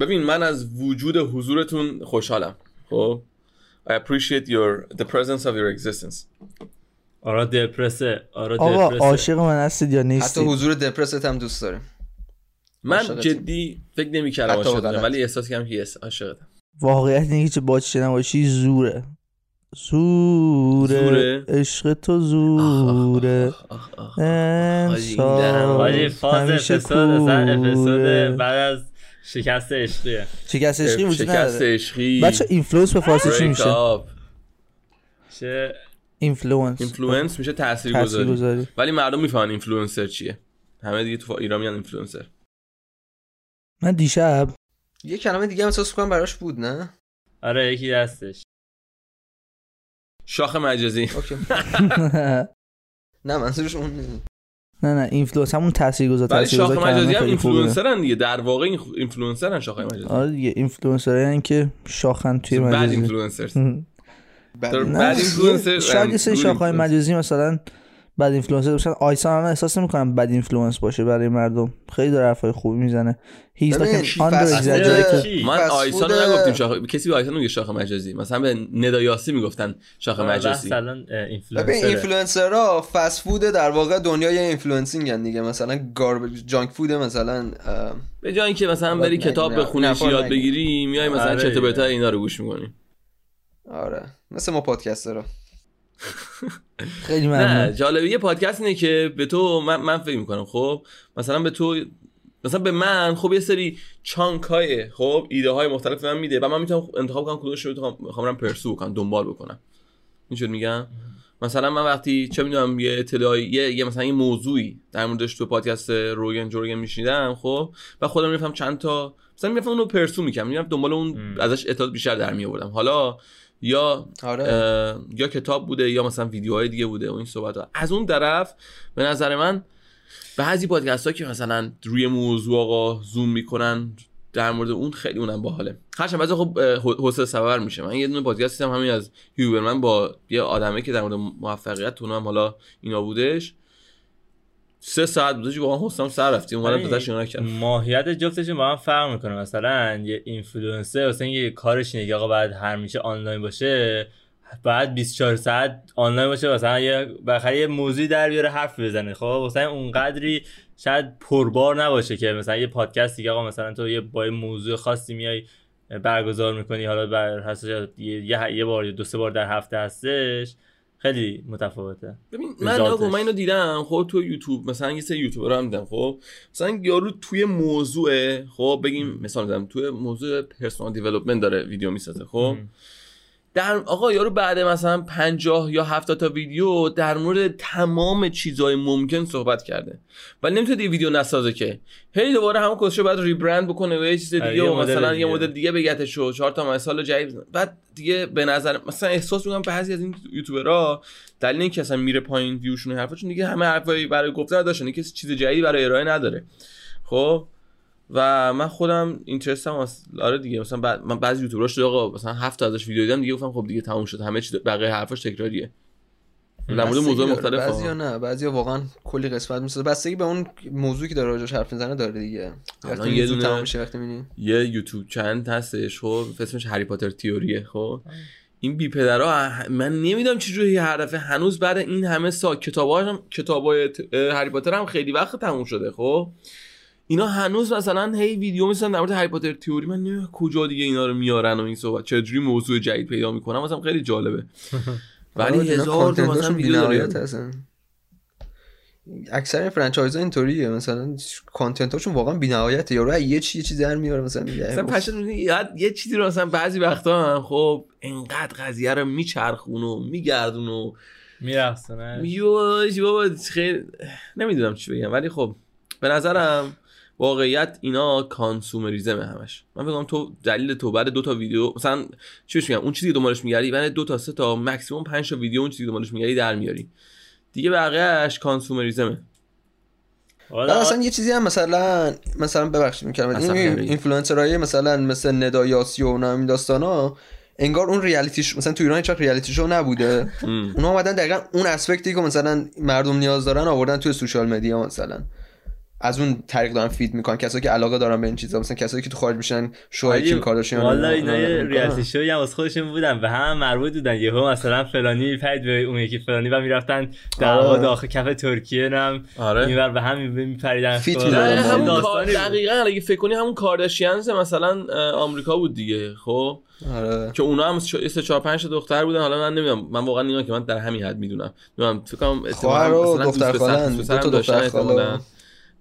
ببین من از وجود حضورتون خوشحالم خب I appreciate your the presence of your existence آرا دپرسه آرا آقا دپرسه عاشق من هستید یا حتی نیستید حضور دپرست هم دوست داریم من. جدی فکر نمی کردم حتی عاشقتم. ولی احساس کردم که عاشقتم واقعیت اینه که چه با چه نباشی زوره زوره؟ عشق تو زوره آخ، آخ. انسان حاجی فاز همیشه کوره. اپیزود بعد از شکست عشقیه. شکست عشقی وجود شکست نداره. عشقی. بچه influence به فارسی چی میشه. چه؟ influence influence میشه تاثیرگذاری. تاثیرگذاری. ولی مردم می‌فهمن اینفلوئنسر چیه. همه دیگه تو ایران میگن اینفلوئنسر من دیشب یه کلمه دیگه هم احساس کنم براش بود نه؟ آره یکی دستش شاخ مجازی. okay. نه منظورش اون نیست. نه نه اینفلوئنس همون تاثیرگذار تاثیرگذار مجازی کلمه هم. اینفلوئنسرن دیگه در واقع این اینفلوئنسرن شاخ مجازی آره دیگه اینفلوئنسرایی که شاخن توی بعد مجازی اینفلوئنسرز بعد در- این- نه بعد اینفلوئنسر شاید سری شاخهای اینفلوئنسر. مجازی مثلا بد اینفلوئنسر باشن. آیسان الان احساس نمی‌کنم بد اینفلوئنس باشه برای مردم. خیلی داره حرفای خوبی می‌زنه. Exaggerated. کی؟ من آیسان رو نگفتیم شاخ کسی به آیسان میگه شاخ مجازی. مثلا به ندا یاسی می‌گفتن شاخ مجازی. مثلا ببین اینفلوئنسر اینفلوئنسرها فست فود در واقع دنیای اینفلوئنسینگ دیگه. مثلا گارب جانک فود مثلا به جای اینکه مثلا بری. کتاب بخونی یاد. بگیری میای مثلا آره. پرتای اینا رو گوش می‌کنی. آره. مثل ما پادکسترها خیلی نه ممنون جالبی یه پادکست اینه که به تو من, من فکر می‌کنم. خب مثلا به تو مثلا به من خب یه سری چانک های خب ایده های مختلف من میده. و من می‌تونم انتخاب کنم کدومش رو می‌خوام می‌خوام برم پرسو بکنم دنبال بکنم. این شد میگم؟ مثلا من وقتی چه می‌دونم یه اطلاعی یه, یه مثلا یه موضوعی در موردش تو پادکست روگن جورگن میشنیدم خب و خودم می‌رفتم چند تا مثلا می‌رفتم اونو پرسو می‌کنم می‌رفتم دنبال اون. ازش اطلاعات بیشتر در می آوردم حالا یا آره. یا کتاب بوده یا مثلا ویدیوهای دیگه بوده و این صحبت ها. از اون طرف به نظر من بعضی پادکست ها که مثلا روی موضوع آقا زوم می‌کنن در مورد اون خیلی اونم باحاله. هرچند بعضی خب حوصله سبر میشه. من یه دونه پادکست هم همین از هیوبرمن با یه آدمه که در مورد موفقیت تو هم حالا اینا بودش. سه ساعت بودش واقعا حوصله‌ام سر رفت اومدم اینا کردم. ماهیت جفتشون با هم فرق می‌کنه. مثلا یه اینفلوئنسر مثلا یه کارش اینه آقا بعد هر میشه آنلاین باشه بعد 24 ساعت آنلاین باشه مثلا یه بخاطر یه موضوعی در بیاره حرف بزنه. خب مثلا اونقدری شاید پربار نباشه که مثلا یه پادکستی که آقا مثلا تو یه با یه موضوع خاصی میای برگزار می‌کنی حالا بر یه, یه, یه بار یا دو سه بار در هفته هستش. خیلی متفاوته. ببین من. آقا من اینو دیدم خب تو یوتیوب مثلا یه سری یوتیوبر هم دیدم خب. مثلا یارو توی موضوع خب بگیم مثال می‌زنم توی موضوع پرسونال دیولپمنت داره ویدیو می‌سازه خب. در آقا یارو بعد مثلا 50 یا 70 تا ویدیو در مورد تمام چیزهای ممکن صحبت کرده. ولی نمی‌تونه یه ویدیو نسازه که. هی دوباره همون کسشو بعد ریبرند بکنه و یه چیز آره، دیگه و مثلا یه. مدل دیگه بگتش و چهار تا مثال جدید. بعد دیگه به نظر مثلا احساس می‌کنم بعضی از این یوتیوبرها دلیل اینکه اصلا میره پایین ویوشون حرفاشون دیگه همه حرفایی برای گفتن نداشتن. اینکه چیز جدیدی برای ارائه نداره. خب؟ و من خودم اینترستم از آره دیگه مثلا بعد من بعضی یوتیوبرها شده آقا مثلا هفت تا ازش ویدیو دیدم دیگه گفتم خب دیگه تموم شد همه چی بقیه حرفاش تکراریه. در مورد موضوع مختلف بعضی ها. نه بعضی واقعا کلی قسمت می‌سازه. بستگی به اون موضوعی که داره راجعش حرف می‌زنه داره دیگه. الان وقتی یه دونه- تمام میشه وقتی می‌بینی. یه یوتیوب چند هستش خب اسمش هری پاتر تیوریه خب. این بی پدرها من نمی‌دونم چجوری هر دفعه هنوز بعد این همه سال کتاباش هم کتابای هری پاتر هم خیلی وقت تموم شده خب. اینا هنوز مثلا هی ویدیو می‌سازن در مورد هری پاتر تیوری من نمی‌دونم کجا دیگه اینا رو میارن و این صحبت. چجوری موضوع جدید پیدا می‌کنن مثلا خیلی جالبه. ولی آره، هزار تا مثلا ویدیو داره. بی‌نهایت هستن. اکثر این فرانچایز اینطوریه. مثلا کانتنتاشون واقعا بی‌نهایته. یارو یه چی یه چی در میاره مثلا میگه مثلا. پشت یه چیزی رو مثلا بعضی وقتا هم خب انقدر قضیه رو میچرخون و میگردون و میرقصنه یوش بابا خیلی نمی‌دونم چی بگم. ولی خب به نظرم واقعیت اینا کانسومریزمه همش. من فکر تو دلیل تو بعد دو تا ویدیو مثلا چی بهش میگم؟ اون چیزی که دنبالش میگردی بعد دو تا سه تا مکسیموم 5 تا ویدیو اون چیزی که دنبالش میگردی در میاری. دیگه بقیه‌اش consumerism ه. بعد اصلا یه چیزی هم مثلا مثلا ببخشید می‌کردم. این. اینفلوئنسرای مثلا مثل ندا یاسی و اونا این داستانا انگار اون reality show مثلا تو ایران هیچ وقت reality show نبوده. اونا اومدن دقیقا اون aspect ی که مثلا مردم نیاز دارن آوردن توی social media مثلا. از اون طریق دارن feed می‌کنن. کسایی که علاقه دارن به این چیزا مثلا کسایی که تو خارج میشن ولی کیم کارداشیان والا اینا ریالتی شو هم واسه خودشون بودن. به هم مربوط بودن. یهو مثلا فلانی میپرید به اون یکی فلانی و می‌رفتن دعوا آره. داخل کف ترکیه هم آره. اینور به هم میپریدن. فیت هم. کار دقیقا اگه فکر کنی همون کارداشیانز مثلا آمریکا بود دیگه خب؟ آره. که اونا هم سه چهار پنج تا دختر بودن. حالا من نمی‌دونم. من واقعا اینا که من در همین حد می‌دونم. نمی‌دونم فکر کنم خواهر و مثلا دختر خالن، دو تا دختر خاله.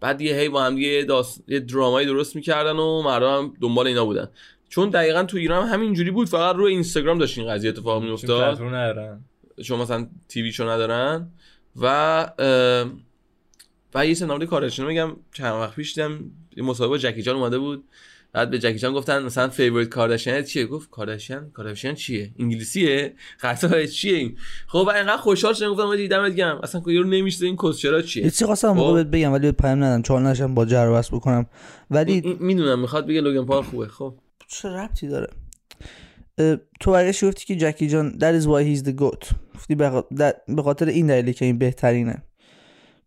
بعد یه هی با هم یه داست... یه درامایی درست می‌کردن و مردم هم دنبال اینا بودن. چون دقیقا تو ایران هم همینجوری بود فقط روی اینستاگرام داشت این قضیه اتفاق میافتاد. چون مثلا تیویشو ندارن. و و یه سناریوی کارشون میگم چند وقت پیش دیدم یه مصاحبه جکی جان اومده بود. بعد به جکی جان گفتن مثلا فیوریت کارداشیان چیه؟ گفت کارداشیان کارداشیان چیه؟ انگلیسیه؟ قطعا چیه این؟ خب و اینقدر خوشحال شدم گفتم آجی دمت گرم. اصلا یارو نمیشه این کسچرا یه چیه. چیزی خواستم موقع خب. بهت بگم ولی پیام ندم چون نشم با جر بکنم. ولی می‌دونم می‌خواد بگه لوگن پال خوبه. خب. چه ربطی داره؟ تو برگشتی گفتی که جکی جان that is why he's the goat. گفتی به خاطر این دلیلی که این بهترینه.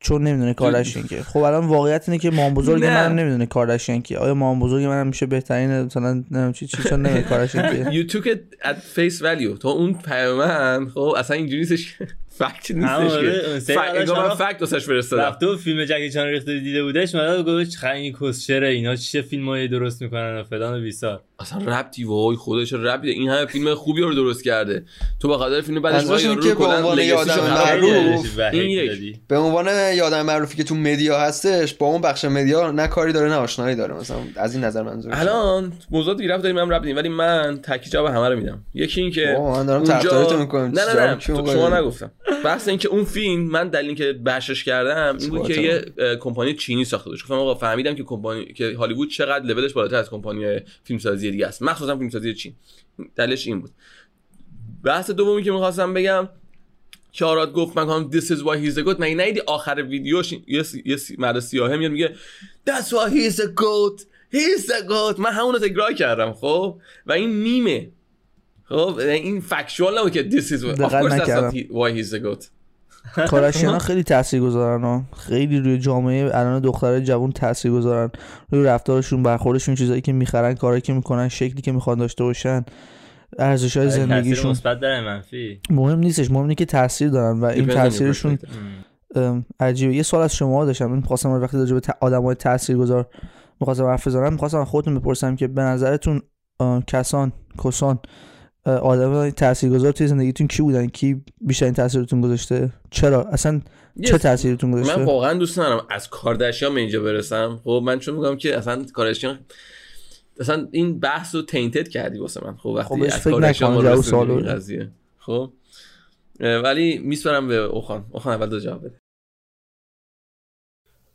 چون نمی‌دونه کارداشیان که خب الان واقعیت اینه که مام بزرگ. منم نمی‌دونه کارداشیان که. آیا مام بزرگ منم میشه بهترین؟ مثلا نمی‌دونم چی چی چون نمی‌دونه کارداشیان که. You took it at face value. تو اون پیامن خب اصلا اینجوری نیستش فکت نیستش آره، که فکت- حالا انگار فکت واسش فرستادم. رفته و فیلم جکی چان ریخته دیده بودش گفت خیلی این کسچره اینا چه فیلمایی درست می‌کنن و فلان و بیسار اصلا ربطی وای خودش ربطی؟ این همه فیلم خوبی رو درست کرده. تو به خاطر فیلم بعدش وای یارو که رو به کلا عنوان معروف،. به عنوان یادم معروفی که تو مدیا هستش با اون بخش مدیا نه کاری داره نه آشنایی داره. مثلا از این نظر منظور الان موضوع بی رفت داریم هم ربط ولی من تکی جواب همه رو میدم. یکی این که بابا، من دارم اونجا-. نه نه نه شما؟ نگفتم. بحث این که اون فیلم من دلیلی که بحثش کردم این بود که؟ یه کمپانی چینی ساخته داشت گفتم آقا فهمیدم که کمپانی که هالیوود چقدر لولش بالاتر از کمپانی فیلمسازی دیگه است. مخصوصا فیلمسازی چین. دلیلش این بود. بحث دومی که می‌خواستم بگم که آراد گفت من کنم this is why he's a goat. مگه نیدی آخر ویدیوش؟ یه. یه. مرد سیاهه میاد میگه that's why he's a goat. He's a goat. من همون رو تکرار کردم خب؟ و این میمه. این فکشوال نبود که this is of course that's why he's a goat. کاراشیان خیلی تاثیر گذارن ها خیلی روی جامعه الان دخترای جوان تاثیر گذارن روی رفتارشون برخوردشون چیزایی که می‌خرن کاری که می‌کنن شکلی که می‌خوان داشته باشن ارزش های تاثیر زندگیشون. مثبت داره منفی. مهم نیستش مهم اینه که تاثیر دارن و این تاثیرشون عجیبه. یه سوال از شما داشتم. من خواستم وقتی راجع به آدم های تاثیرگذار می‌خواستم حرف بزنم. می‌خواستم خودتون بپرسم که به نظرتون کسان کسان آدم تاثیرگذار توی زندگیتون کی بودن؟ کی بیشترین تاثیرتون گذاشته؟ چرا؟ اصلا چه Yes. تاثیرتون من گذاشته واقعا دوست ندارم از کارداشیان به اینجا برسم. خب من چون میگم که اصلا کارداشیان اصلا این بحث رو تینتد کردی واسه من. خب وقتی خب از کارداشیان. قضیه. خب ولی میسپرم به اوخان. اوخان اول دو جواب بده.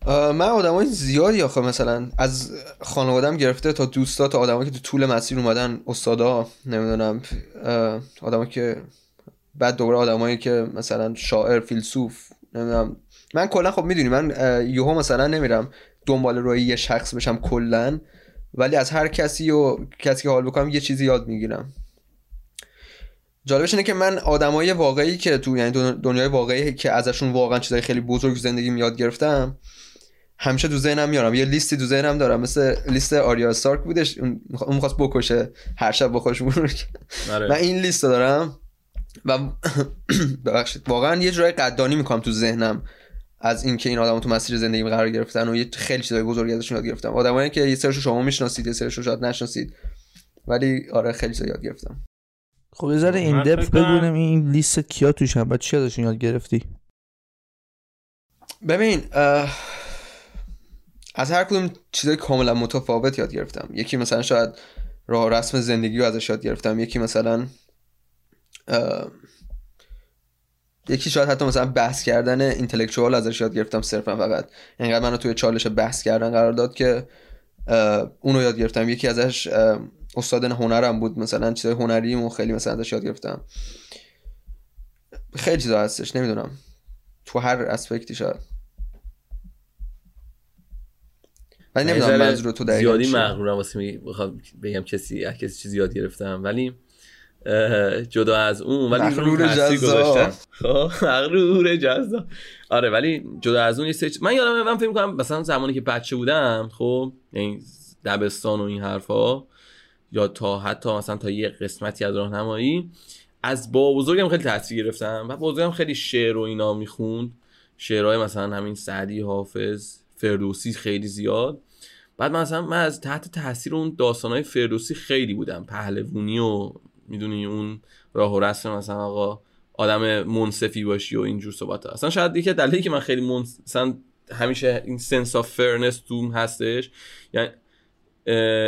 من آدمای زیادی آخه مثلا از خانوادم گرفته تا دوستا تا آدمایی که تو طول مسیر اومدن استادا نمی‌دونم آدمایی که بعد دوباره آدمایی که مثلا شاعر فیلسوف نمی‌دونم. من کلا خب می‌دونی من یهو مثلا نمیرم دنبال روی یه شخص بشم کلا ولی از هر کسی و کسی که حال بکنم یه چیزی یاد می‌گیرم. جالبش اینه که من آدمای واقعی که تو یعنی دن- دنیای واقعی که ازشون واقعا چیزای خیلی بزرگ تو زندگیم یاد گرفتم همیشه تو ذهنم میارم. یه لیستی تو ذهنم دارم. مثل لیست آریا استارک بودش. اون میخوا- اون می‌خواست بکشه. هر شب با خودش. آره. من این لیست دارم. و ببخشید. واقعا یه جورای قدردانی می‌کنم تو ذهنم از اینکه این آدم تو مسیر زندگی قرار گرفتن و یه خیلی چیزای بزرگی ازشون یاد گرفتم. آدمایی که یه سرشو شما می‌شناسید یه سرشو شاید نشناسید. ولی آره خیلی چیزا یاد گرفتم. خب یه ذره این کنم- بگونم این لیست کیا توشن بعد چی ازشون یاد گرفتی؟ ببین اه، از هر کدوم چیزای کاملا متفاوت یاد گرفتم. یکی مثلا شاید راه رسم زندگی رو ازش یاد گرفتم یکی مثلا یکی شاید حتی مثلا بحث کردن اینتלקچوال ازش یاد گرفتم صرفا فقط. اینقدر منو توی چالش بحث کردن قرار داد که اونو یاد گرفتم. یکی ازش استاد هنرم بود مثلا چیزای هنری و خیلی مثلا ازش یاد گرفتم. خیلی چیزا هستش نمی‌دونم. تو هر اسپکتی شاید. ولی یه نمی‌دونم منظور تو دقیقا زیادی. مغرورم واسه می- بخوام بگم کسی از کسی چیزی یاد گرفتم. ولی جدا از اون ولی رو مغرور. گذاشتن خب مغرور جذاب. آره ولی جدا از اون یه سری چیز- من یادمه من فکر کنم مثلا زمانی که بچه بودم خب یعنی دبستان و این حرفا یا تا حتی مثلا تا یه قسمتی از راهنمایی از بابا بزرگم خیلی تاثیر گرفتم و بزرگم خیلی شعر و اینا می‌خوند. شعرهای مثلا همین سعدی حافظ فردوسی خیلی زیاد. بعد مثلا من از تحت تاثیر اون داستانهای فردوسی خیلی بودم. پهلوونی و می‌دونی اون راه و رسم مثلا آقا آدم منصفی باشی و اینجور صحبت ها. اصلا شاید یکی از دلایلی که من خیلی منص... مثلا همیشه این sense of fairness تو هستش یعنی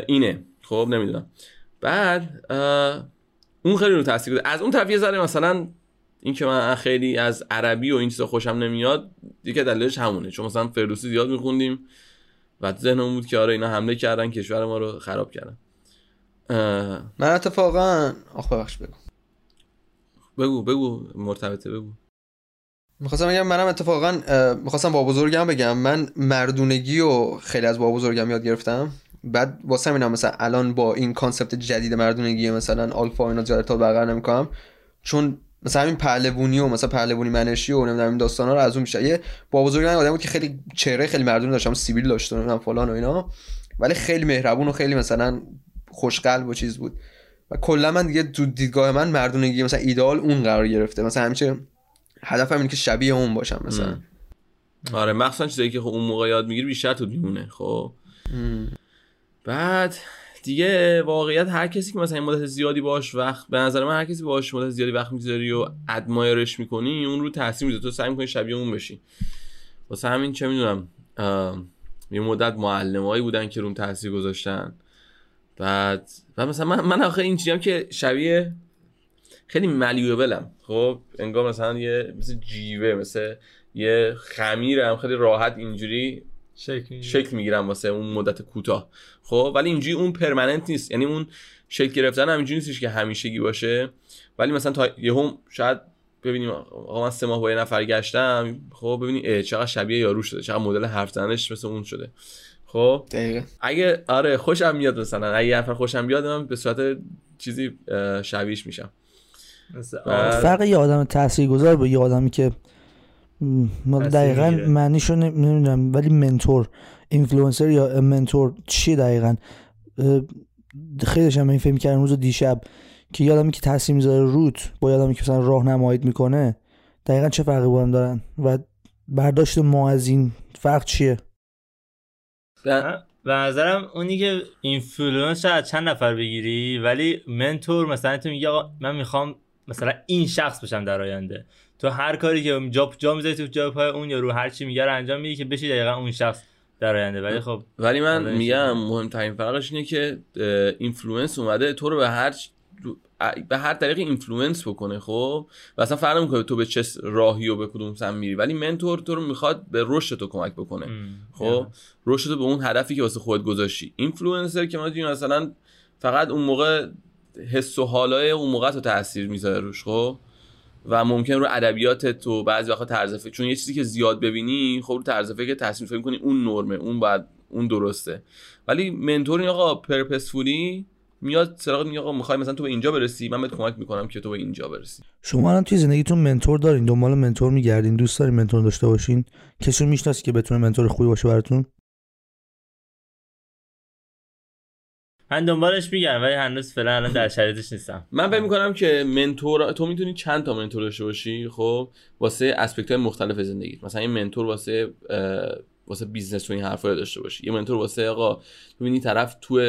اینه. خب نمی‌دونم. بعد اون خیلی رو تاثیر گذاشت. از اون طرف یه ذره مثلا این که من خیلی از عربی و این چیزا خوشم نمیاد دیگه دلیلش همونه. چون مثلا فردوسی زیاد میخوندیم. و تو ذهنمون بود که آره اینا حمله کردن کشور ما رو خراب کردن. اه، من اتفاقا آخ ببخش بگو. بگو بگو مرتبطه بگو. می‌خواستم بگم منم اتفاقا می‌خواستم با بزرگم بگم من مردونگی و خیلی از با بزرگم یاد گرفتم. بعد واسه همینم مثلا الان با این concept جدید مردونگی مثلا آلفا اینا زیاد ارتباط برقرار نمی‌کنم. چون مثلا همین پهلوونی و مثلا پهلوونی منشی و نمی‌دونم این داستانا رو از اون بیشتر. یه بابا بزرگ من آدم بود که خیلی چهره خیلی مردونه داشت هم سیبیل داشت و فلان و اینا. ولی خیلی مهربون و خیلی مثلا خوشقلب و چیز بود. و کلا من دیگه تو دیدگاه من مردونگی مثلا ایدئال اون قرار گرفته. مثلا همیشه هدفم اینه که شبیه اون باشم مثلا. آره مخصوصا چیزایی که خب اون موقع یاد می‌گیری بیشتر تو میمونه خب. بعد دیگه واقعیت هر کسی که مثلا این مدت زیادی باش وقت به نظر من هر کسی باش مدت زیادی وقت می‌ذاری و ادمایرش می‌کنی اون رو تاثیر می‌ذاره. تو سعی می‌کنی شبیه اون بشی. واسه همین چه می‌دونم یه مدت معلمایی بودن که روم تاثیر گذاشتن. بعد و مثلا من, من آخه این هم که شبیه خیلی ملیوبلم خب انگار مثلا یه مثل جیوه مثل یه خمیرم خیلی راحت اینجوری شکل شکل می‌گیرم واسه اون مدت کوتاه. خب ولی اینجوری اون پرمننت نیست. یعنی اون شکل گرفتن همینجوری نیستش که همیشگی باشه. ولی مثلا تا یهو شاید ببینیم آقا من سه ماه با یه نفر گشتم. خب ببینی اه، چقدر شبیه یارو شده. چقدر مدل حرف زنش مثل اون شده. خب دقیقه اگه آره خوشم میاد مثلا. اگه یه نفر خوشم بیاد من به صورت چیزی شبیهش میشم. مثل بعد- آب. فرق یه آدم تاثیرگذار با یه آدمی که دقیقا. معنیشو نمی‌دونم ولی mentor influencer یا mentor چی دقیقا؟ خیلی داشتم این فکر کردم امروز و دیشب که یه آدمی که تاثیر می‌ذاره روت با یه آدمی که مثلا راهنماییت می‌کنه دقیقا چه فرقی با هم دارن؟ و برداشت ما از این فرق چیه؟ به- به نظرم اونی که influence شاید چند نفر بگیری ولی mentor مثلا تو میگی آقا من می‌خوام مثلا این شخص بشم در آینده. تو هر کاری که جا جا می‌ذاری تو جای پای اون یا رو هر چی میگه رو انجام میدی که بشی دقیقا اون شخص در آینده. ولی خب ولی من میگم. مهمترین فرقش اینه که influence اومده تو رو به هر به هر طریق influence بکنه خب؟ و اصلا فرق می‌کنه تو به چه راهی و به کدوم سمت میری. ولی mentor تو رو می‌خواد به رشد تو کمک بکنه. خب؟ رشد تو به اون هدفی که واسه خودت گذاشتی. اینفلوئنسر که ما مثلا فقط اون موقع حس و حالای اون موقع تو تاثیر می‌ذاره روش خب؟ و ممکن رو ادبیات تو بعضی وقتا طرز فکر چون یه چیزی که زیاد ببینی خب رو طرز فکر تصمیم فکر کنی اون نرمه اون بعد اون درسته. ولی منتور این آقا پرپسفولی میاد سراغ میگه آقا می‌خوای مثلا تو به اینجا برسی؟ من بهت کمک می‌کنم که تو به اینجا برسی. شما الان توی زندگیتون منتور دارین؟ دنبال منتور میگردین؟ دوست دارین منتور داشته باشین؟ کسی می‌شناسی که بتونه منتور خوبی باشه براتون؟ من دنبالش میگم ولی هنوز فعلا الان در شرایطش نیستم. من فکر می‌کنم که mentor تو می‌تونی چند تا mentor داشته باشی؟ خب واسه aspect های مختلف زندگیت. مثلا این mentor واسه واسه business و این حرفا داشته باشی. یه mentor واسه آقا ببینی طرف تو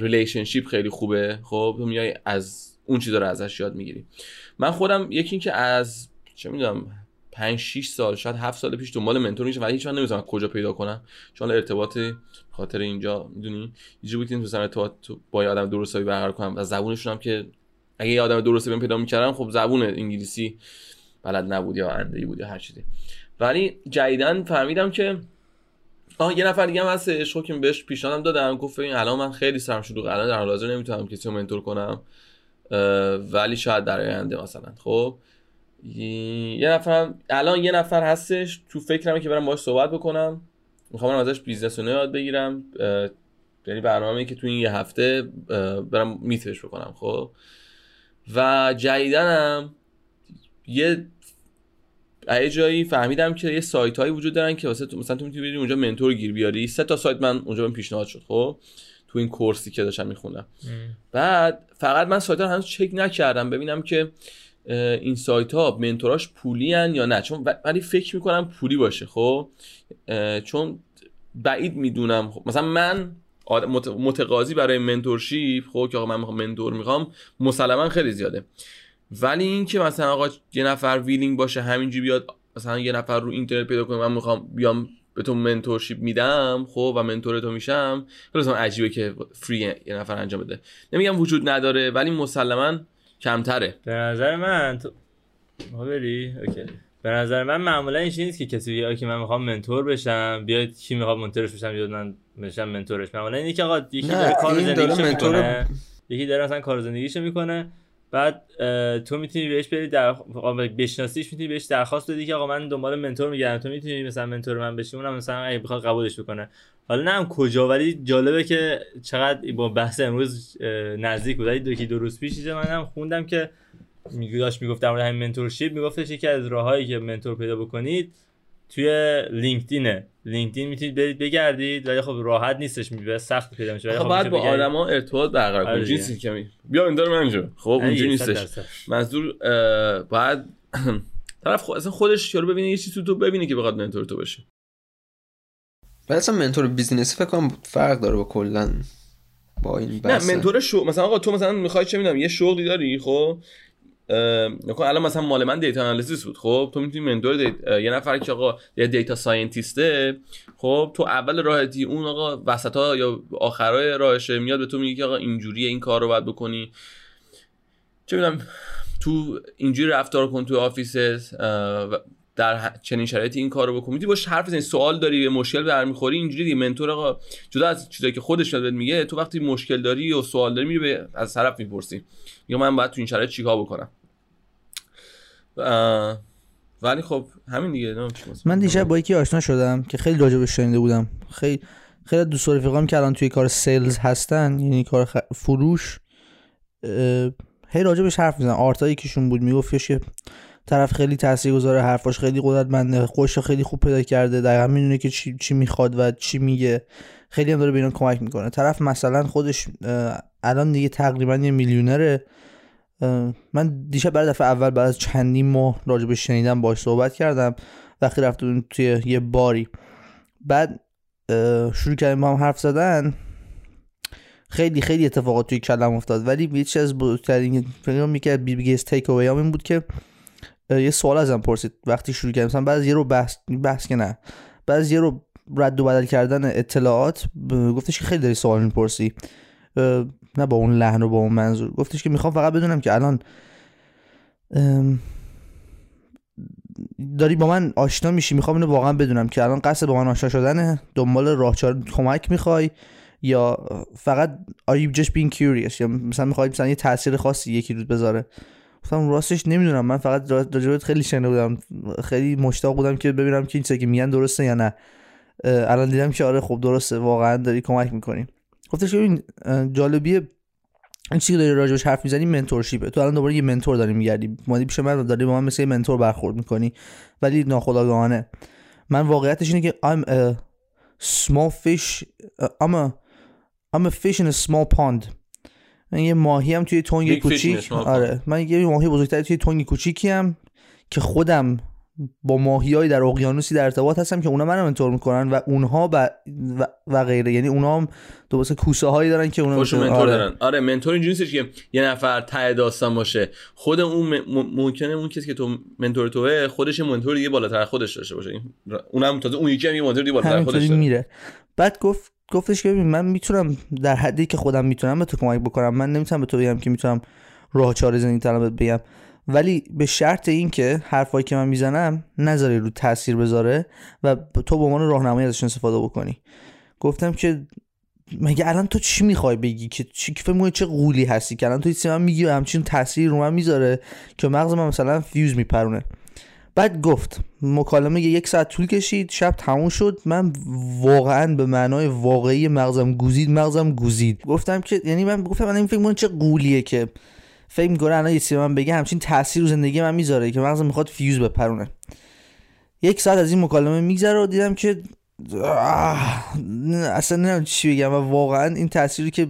relationship خیلی خوبه. خب تو میای از اون چیزا رو ازش یاد می‌گیری. من خودم یکی که از چه می‌دونم 5 6 سال شاید 7 سال پیش دنبال mentor میشم ولی هیچ وقت نمی‌دونم کجا پیدا کنم. چون ارتباط خاطر اینجا می‌دونی؟ یه جوری که نمی‌تونم ارتباط با آدم درست حسابی برقرار کنم و زبونشون هم که اگه یه آدم درست حسابی پیدا می‌کردم خب زبون انگلیسی بلد نبود یا اندهی بود یا هر چیزی. ولی جدیدن فهمیدم که آه یه نفر دیگه هم هستش خب که بهش پیشنهادم دادم. گفت ببین الان من خیلی سرم شلوغ الان در حال حاضر نمی‌تونم کسی رو منتور کنم ولی شاید در آینده مثلا. خب؟ یه نفرم الان یه نفر هستش. تو فکرمه که برم باهاش صحبت بکنم. می‌خوام ازش business رو یاد بگیرم. یعنی برنامه که تو این یه هفته برم meet ش بکنم خب؟ و جدیدنم یه یه جایی فهمیدم که یه سایت هایی وجود دارن که واسه تو مثلا تو می‌تونی اونجا mentor گیر بیاری. سه تا سایت من اونجا من پیشنهاد شد خب؟ تو این course ی که داشتم میخوندم. بعد فقط من سایت ها رو هنوز چک نکردم. ببینم که این سایت ها mentor اش پولی هن یا نه؟ چون ولی فکر می‌کنم پولی باشه خب؟ چون بعید می‌دونم خب؟ مثلا من متقاضی برای mentorship خب؟ که آقا من می‌خوام mentor می‌خوام مسلما خیلی زیاده. ولی اینکه مثلا آقا یه نفر willing باشه همینجوری بیاد مثلا یه نفر رو اینترنت پیدا کنه من می‌خوام بیام به تو mentorship میدم خب؟ و mentor تو میشم خیلی عجیبه که free یه نفر انجام بده. نمیگم وجود نداره ولی مسلما کمتره. به نظر من تو بری؟ اوکی. به نظر من معمولا این نیست که کسی بگه که من می‌خوام منتور بشم بیاد کی می‌خواد منتورش بشم بیاد من بشم منتورش. معمولا اینه که آقا یکی داره کار زندگیشو می‌کنه. یکی داره مثلا کار زندگیشو می‌کنه. بعد تو می‌تونی بهش بری در بشناسیش می‌تونی بهش درخواست بدی که آقا من دنبال منتور میگردم. تو می‌تونی مثلا منتور من بشی اونم مثلا اگه بخواد قبولش بکنه. حالا نه کجا ولی جالبه که چقدر با بحث امروز نزدیک بود. دو دو روز پیش من هم خوندم که میگوش می‌گفت در مورد همین منتورشیپ میگفتش یکی از راههایی که منتور پیدا بکنید توی لینکدینه. لینکدین می‌تونید برید بگردید ولی خب راحت نیستش میبه سخت پیدا میشه. ولی خب بعد با آدما ارتباط برقرار کنید. آره جنسی کمی بیا این داره منجا خب اونجوری نیستش. منظور بعد طرف خود اصلا خودش یارو ببینه یه چیزی تو تو ببینه که بخواد منتور تو بشه. ولی اصلا mentor business ی فکر کنم فرق داره با کلا با این نه mentor شو مثلا آقا تو مثلا می‌خوای چه می‌دونم یه شغلی داری خب؟ نکن الان مثلا مال من data analysis بود خب؟ تو می‌تونی mentor dat... یه نفر که آقا یه data scientist ه خب؟ تو اول راهتی اون آقا وسط ها یا آخرای راهشه میاد به تو میگه که آقا اینجوریه این کار رو باید بکنی. چه می‌دونم تو اینجوری رفتار کن تو office در چنین شرایطی این کارو بکن. می‌تونی باش حرف بزنی سوال داری یه مشکل برمیخوری اینجوری دیگه. منتور آقا جدا از چیزایی که خودش میاد میگه تو وقتی مشکل داری و سوال داری میری از طرف می‌پرسی. یا من باید تو این شرایط چیکار بکنم؟ ولی خب همین دیگه. من دیشب با یکی آشنا شدم که خیلی راجبش شنیده بودم. خیلی خیلی دوست رفیقام که الان توی کار سیلز هستن یعنی کار فروش هی راجبش حرف می‌زنن. آرتا یکیشون بود می‌گفت که طرف خیلی تاثیرگذاره حرفاش خیلی قدرتمنده خوش خیلی خوب پیدا کرده دقیقا می‌دونه که چی, چی می‌خواد و چی میگه. خیلی هم داره به اینا کمک می‌کنه. طرف مثلا خودش الان دیگه تقریبا یه میلیونره. من دیشب برای دفعه اول بعد از چندین ماه به شنیدم باش صحبت کردم. وقتی رفتم توی یه باری. بعد شروع کردیم با هم حرف زدن. خیلی خیلی اتفاقات توی کلم افتاد. ولی یه چیز بزرگترین فکر می‌کرد بی بیگست تیک اوی این بود که یه سوال ازم پرسید وقتی شروع کردم مثلا بعد یه رو بحث بحث که نه. بعد یه رو رد و بدل کردن اطلاعات گفتش که خیلی داری سوال می‌پرسی. نه با اون لحن و با اون منظور. گفتش که می‌خوام فقط بدونم که الان داری با من آشنا میشی؟ می‌خوام اینو واقعا بدونم که الان قصد با من آشنا شدنه؟ دنبال راهچار کمک می‌خوای؟ یا فقط are you just being curious یا مثلا می‌خوای مثلا یه تاثیر خاصی یکی رود بذاره؟ گفتم راستش نمی‌دونم. من فقط راجبت خیلی شنیده بودم. خیلی مشتاق بودم که ببینم که این چیزی که میگن درسته یا نه. الان دیدم که آره خب درسته. واقعا داری کمک می‌کنی. گفتش این جالبیه این چیزی که داری راجبش حرف می‌زنی منتورشیپه. تو الان دوباره یه منتور داری میگردی. مادی پیش من داری با من مثل یه منتور برخورد می‌کنی. ولی ناخودآگاهانه. من واقعیتش اینه که I'm a small fish I'm a I'm a fish in a small pond. من یه ماهی هم توی تنگ کوچیک آره. من یه ماهی بزرگتری توی تنگ کوچیکی هم که خودم با ماهیایی در اقیانوسی در ارتباط هستم که اونا منو منتور می‌کنن و اونها ب... و... و غیره. یعنی اونا هم دوباره کوسه هایی دارن که اونا منتور آره. دارن. آره منتور اینجوری نیستش که یه نفر ته داستان باشه. خود اون م... ممکنه اون کسی که تو منتور توه خودش منتور دیگه بالاتر خودش داشته باشه. اونم تازه اون یکی هم یه منتور دیگه بالاتر خودش داره. میره. بعد گفت گفتش که من می‌تونم در حدی که خودم می‌تونم به تو کمک بکنم. من نمی‌تونم به تو بگم که می‌تونم راه چاره زندگی تنم بگم. ولی به شرط اینکه حرفایی که من می‌زنم نذاری رو تاثیر بذاره و تو به عنوان راهنمایی ازشون استفاده بکنی. گفتم که مگه الان تو چی می‌خوای بگی که چی فکر چه قولی هستی که الان تو چیزی من میگی همچین تاثیر رو من می‌ذاره که مغز من مثلا فیوز میپرونه. بعد گفت مکالمه یک ساعت طول کشید شب تموم شد من واقعا به معنای واقعی مغزم گوزید مغزم گوزید. گفتم که یعنی من گفتم من این فکر چه غولیه که فکر می‌کنه الان یه من بگه همچین تاثیر رو زندگی من می‌ذاره که مغزم می‌خواد فیوز بپرونه. یک ساعت از این مکالمه میگذره و دیدم که اصلا نمی‌دونم چی بگم و واقعا این تأثیری که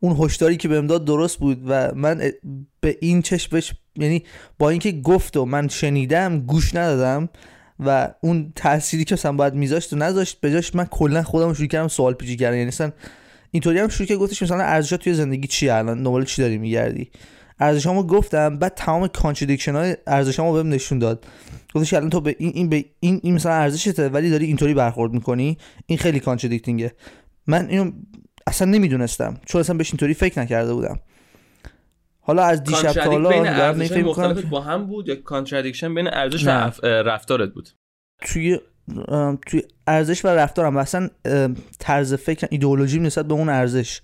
اون هشداری که بهم داد درست بود و من به این چشم یعنی با اینکه گفت و من شنیدم گوش ندادم و اون تأثیری که مثلا باید میذاشت و نذاشت به جاش من کلا خودم رو شروع کردم سوال پیچی کردن. یعنی مثلا اینطوری هم شروع که گفتش مثلا ارزشات توی زندگی چیه؟ الان دنبال چی داری میگردی؟ ارزشامو گفتم بعد تمام contradiction های ارزشامو بهم نشون داد. گفتش الان تو به این این به این, این مثلا ارزشته ولی داری اینطوری برخورد می‌کنی؟ این خیلی contradicting ه من اینو اصلا نمی‌دونستم. چون اصلا بهش اینطوری فکر نکرده بودم. حالا از دیشب تا حالا بین ارزش مختلف با هم بود یا contradiction بین ارزش و رفتارت بود؟ توی توی ارزش و رفتارم. ام، طرز فکر ایدئولوژی نسبت به اون ارزش.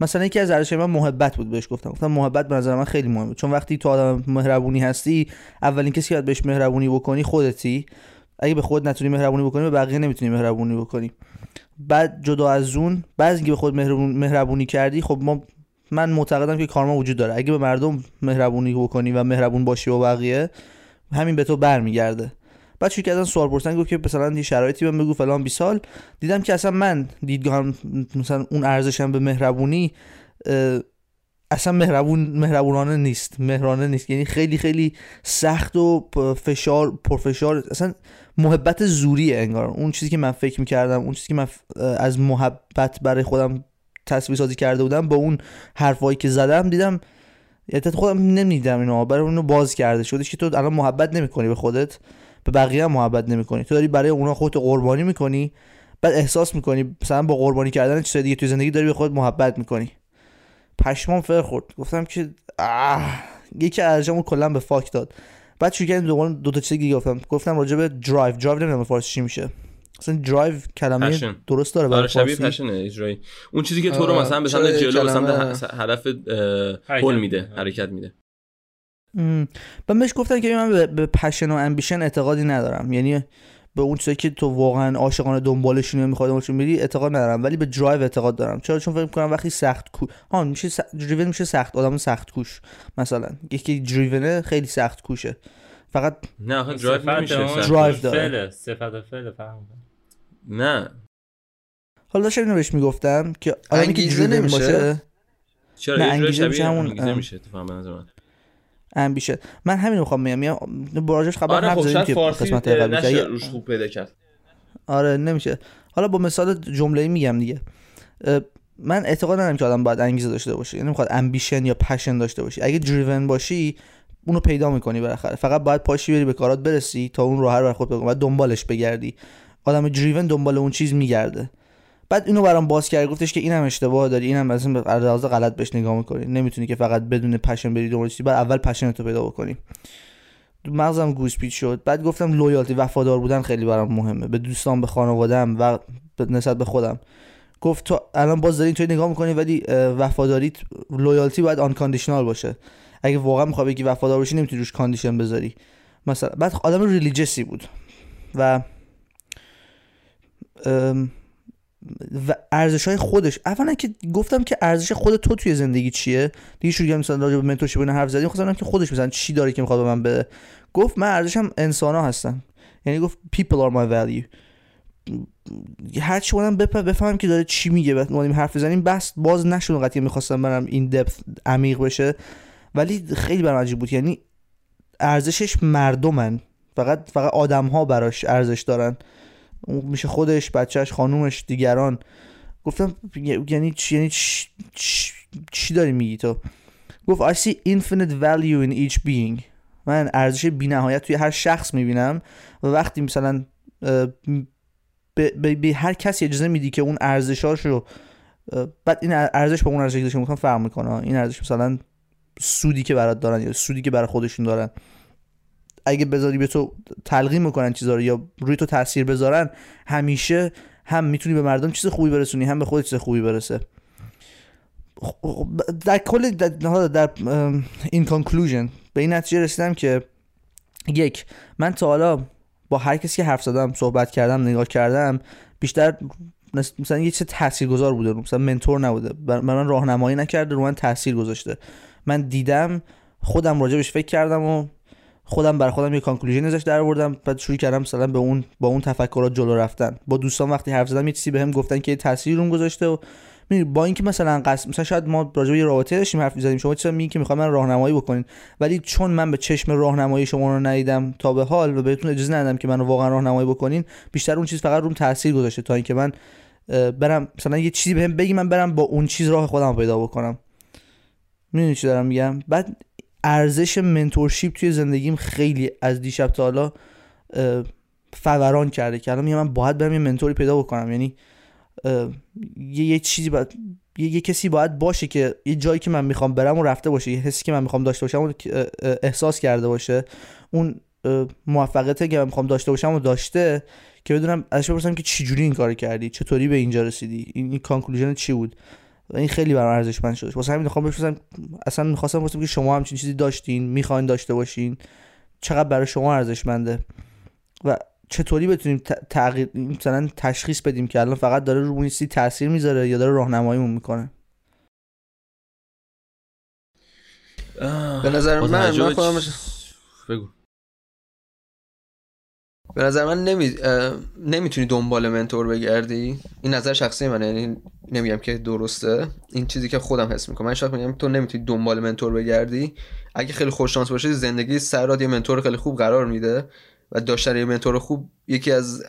مثلا یکی از ارزش من محبت بود بهش گفتم. گفتم محبت به نظر من خیلی مهمه. چون وقتی تو آدم مهربونی هستی اولین کسی که باید بهش مهربونی بکنی خودتی. اگه به خود نتونی مهربونی بکنی به بقیه نمی‌تونی مهربونی بکنی. بعد جدا از اون بعد اینکه به خود مهربون مهربونی کردی خب ما من معتقدم که کارما وجود داره. اگه به مردم مهربونی بکنی و مهربون باشی با بقیه همین به تو برمیگرده. بعد شروع کردن سوال پرسیدن گفت که مثلا یه شرایطی بهم بگو فلان بی سال دیدم که اصلا من دیدگاهم مثلا اون ارزشم به مهربونی اصلا مهربون مهربونانه نیست. مهرانه نیست. یعنی خیلی خیلی سخت و فشار پرفشار. اصلا محبت زوریه انگار. اون چیزی که من فکر می‌کردم اون چیزی که من از محبت برای خودم تصویر سازی کرده بودم با اون حرفایی که زدم دیدم یعنی خودم نمی‌دیدم اینو برای اونو باز کرده شدش که تو الان محبت نمی‌کنی به خودت به بقیه هم محبت نمی‌کنی. تو داری برای اونا خودت قربانی می‌کنی بعد احساس می‌کنی مثلا با قربانی کردن چیز دیگه توی زندگی داری به خودت محبت می‌کنی. پشمام فر خورد. گفتم که آه یکی ارزشامو کلا به فاک داد. بعد شروع کردم دوباره دو تا چیز دیگه گفتم. گفتم راجع به drive drive نمی‌دونم فارسی چی میشه. اصلا درایو کلمه passion. درست داره برای آره شبیه passion ه اجرایی. اون چیزی که تو رو آه، مثلا به سمت جلو به سمت هدف هل میده میده. حرکت میده. و بهش گفتن که من به, passion و ambition اعتقادی ندارم. یعنی به اون چیزایی که تو واقعا عاشقانه دنبالشون یا می‌خواد دنبالشون بری اعتقاد ندارم. ولی به درایو اعتقاد دارم. چرا؟ چون فکر می‌کنم وقتی سخت کو ها میشه س... driven میشه سخت. آدم سخت کوش مثلا. یکی دریونه خیلی سخت کوشه. فقط نه آخه درایو صفت نمیشه. درایو داره. صفت فعل فهم نه. حالا داشتم اینو بهش می‌گفتم که آدمی که انگیزه دریون نمیشه؟ باشه. چرا؟ نه، انگیزه شبیه میشه همون، انگیزه. میشه اتفاقا به نظر من. امبیشن من همین رو می‌خوام بگم. میگم براجش قبلا آره خب شاید که فارسی قسمت قبلی که روش خوب پیدا کرد. آره نمیشه. حالا با مثال جمله میگم دیگه. من اعتقاد ندارم که آدم باید انگیزه داشته باشه. یعنی می‌خواد ambition یا passion داشته باشی اگه driven باشی اونو پیدا می‌کنی بالاخره. فقط باید پاشی بری به کارات برسی تا اون راه رو بر خود بگم بعد دنبالش بگردی. آدم driven دنبال اون چیز میگرده. بعد اینو برام باز کرد گفتش که اینم اشتباه داری اینم از این لحاظ غلط بهش نگاه می‌کنی. نمی‌تونی که فقط بدون passion بری دنبال چیزی بعد اول passion تو پیدا بکنی. مغزم گوش پیچ شد. بعد گفتم loyalty وفادار بودن خیلی برام مهمه. به دوستان به خانوادم و نسبت به خودم. گفت تو الان باز داری اینطوری نگاه می‌کنی ولی اه، وفاداریت loyalty باید unconditional باشه. اگه واقعا می‌خوای بگی وفادار باشی نمی‌تونی روش condition بذاری. مثلا بعد آدم religious ی بود. و و ارزش های خودش. اولا که گفتم که ارزش خود تو توی زندگی چیه؟ دیگه شروع کردم مثلا راجع به mentorship اینا حرف زدیم؟ خواستم که خودش مثلا چی داره که می‌خواد به من بده. گفت من ارزشم انسان ها هستن یعنی گفت people are my value. هر چی بودم بفهمم که داره چی میگه. بعد اومدیم حرف بزنیم. بس باز نشد اونقدر که می‌خواستم برم این دپث عمیق بشه. ولی خیلی برام عجیب بود. یعنی ارزشش مردمن. فقط فقط آدم ها براش ارزش دارن. میشه خودش بچهش خانومش دیگران. گفتم یعنی چی یعنی چی, چی, داری میگی تو؟ گفت I see infinite value in each being. من ارزش بی‌نهایت توی هر شخص می‌بینم و وقتی مثلا به, هر کسی اجازه میدی که اون ارزشاشو اه، بعد این ارزش با اون ارزشی که می‌خوام فرق می‌کنه. این ارزش مثلا سودی که برات دارن یا سودی که برای خودشون دارن. اگه بذاری به تو تلقین می‌کنن چیزا رو یا روی تو تاثیر بذارن همیشه هم می‌تونی به مردم چیز خوبی برسونی هم به خودت چیز خوبی برسه. خب، در کل در, در این کانکلوژن به این نتیجه رسیدم که یک من تا حالا با هر کسی که حرف زدم صحبت کردم نگاه کردم بیشتر مثلا یه چیز تاثیرگذار بوده مثلا منتور نبوده من راهنمایی نکرده رو من تاثیر گذاشته. من دیدم خودم راجبش فکر کردم و خودم بر خودم یه کانکلوژن ازش در آوردم بعد شروع کردم مثلا به اون با اون تفکرات جلو رفتن. با دوستان وقتی حرف زدم یه چیزی بهم گفتن که تاثیر اون گذاشته و با اینکه مثلا قصد مثلا شاید ما راجع به رابطه داشتیم حرف می‌زدیم شما چرا میگی که می‌خوام من راهنمایی بکنین؟ ولی چون من به چشم راهنمایی شما رو ندیدم تا به حال و بهتون اجازه ندادم که منو واقعا راهنمایی بکنین بیشتر اون چیز فقط روم تاثیر گذاشته تا اینکه من برم مثلا یه چیزی بهم بگی من برم با اون چیز راه خودم پیدا بکنم. می‌دونی چی دارم میگم؟ بعد ارزش منتورشیپ توی زندگیم خیلی از دیشب تا حالا فوران کرده که الان من باید برم یه منتوری پیدا بکنم. یعنی یه, یه چیزی باید یه, یه کسی باید باشه که یه جایی که من می‌خوام برم و رفته باشه یه حسی که من می‌خوام داشته باشم و احساس کرده باشه اون اه، موفقیتی که من می‌خوام داشته باشم و داشته که بدونم ازش بپرسم که چجوری این کار کردی؟ چطوری به اینجا رسیدی؟ این, این کانکلوژن چی بود؟ این خیلی برام ارزشمند شد. واسه همین می‌خوام بپرسم اصلا می‌خواستم بپرسم که شما همچین چیزی داشتین می‌خواین داشته باشین؟ چقدر برای شما ارزشمنده؟ و چطوری بتونیم تغییر مثلا تشخیص بدیم که الان فقط داره رو اون چیزی تاثیر می‌ذاره یا داره راهنماییمون می‌کنه؟ به نظر من من خودم بگو. به نظر من نمی... نمی‌تونی دنبال منتور بگردی. این نظر شخصی منه یعنی نمیگم که درسته. این چیزی که خودم حس می‌کنم. من شاید میگم تو نمی‌تونی دنبال منتور بگردی. اگه خیلی خوش شانس باشی زندگی سرات یه منتور خیلی خوب قرار میده و داشتن یه منتور خوب یکی از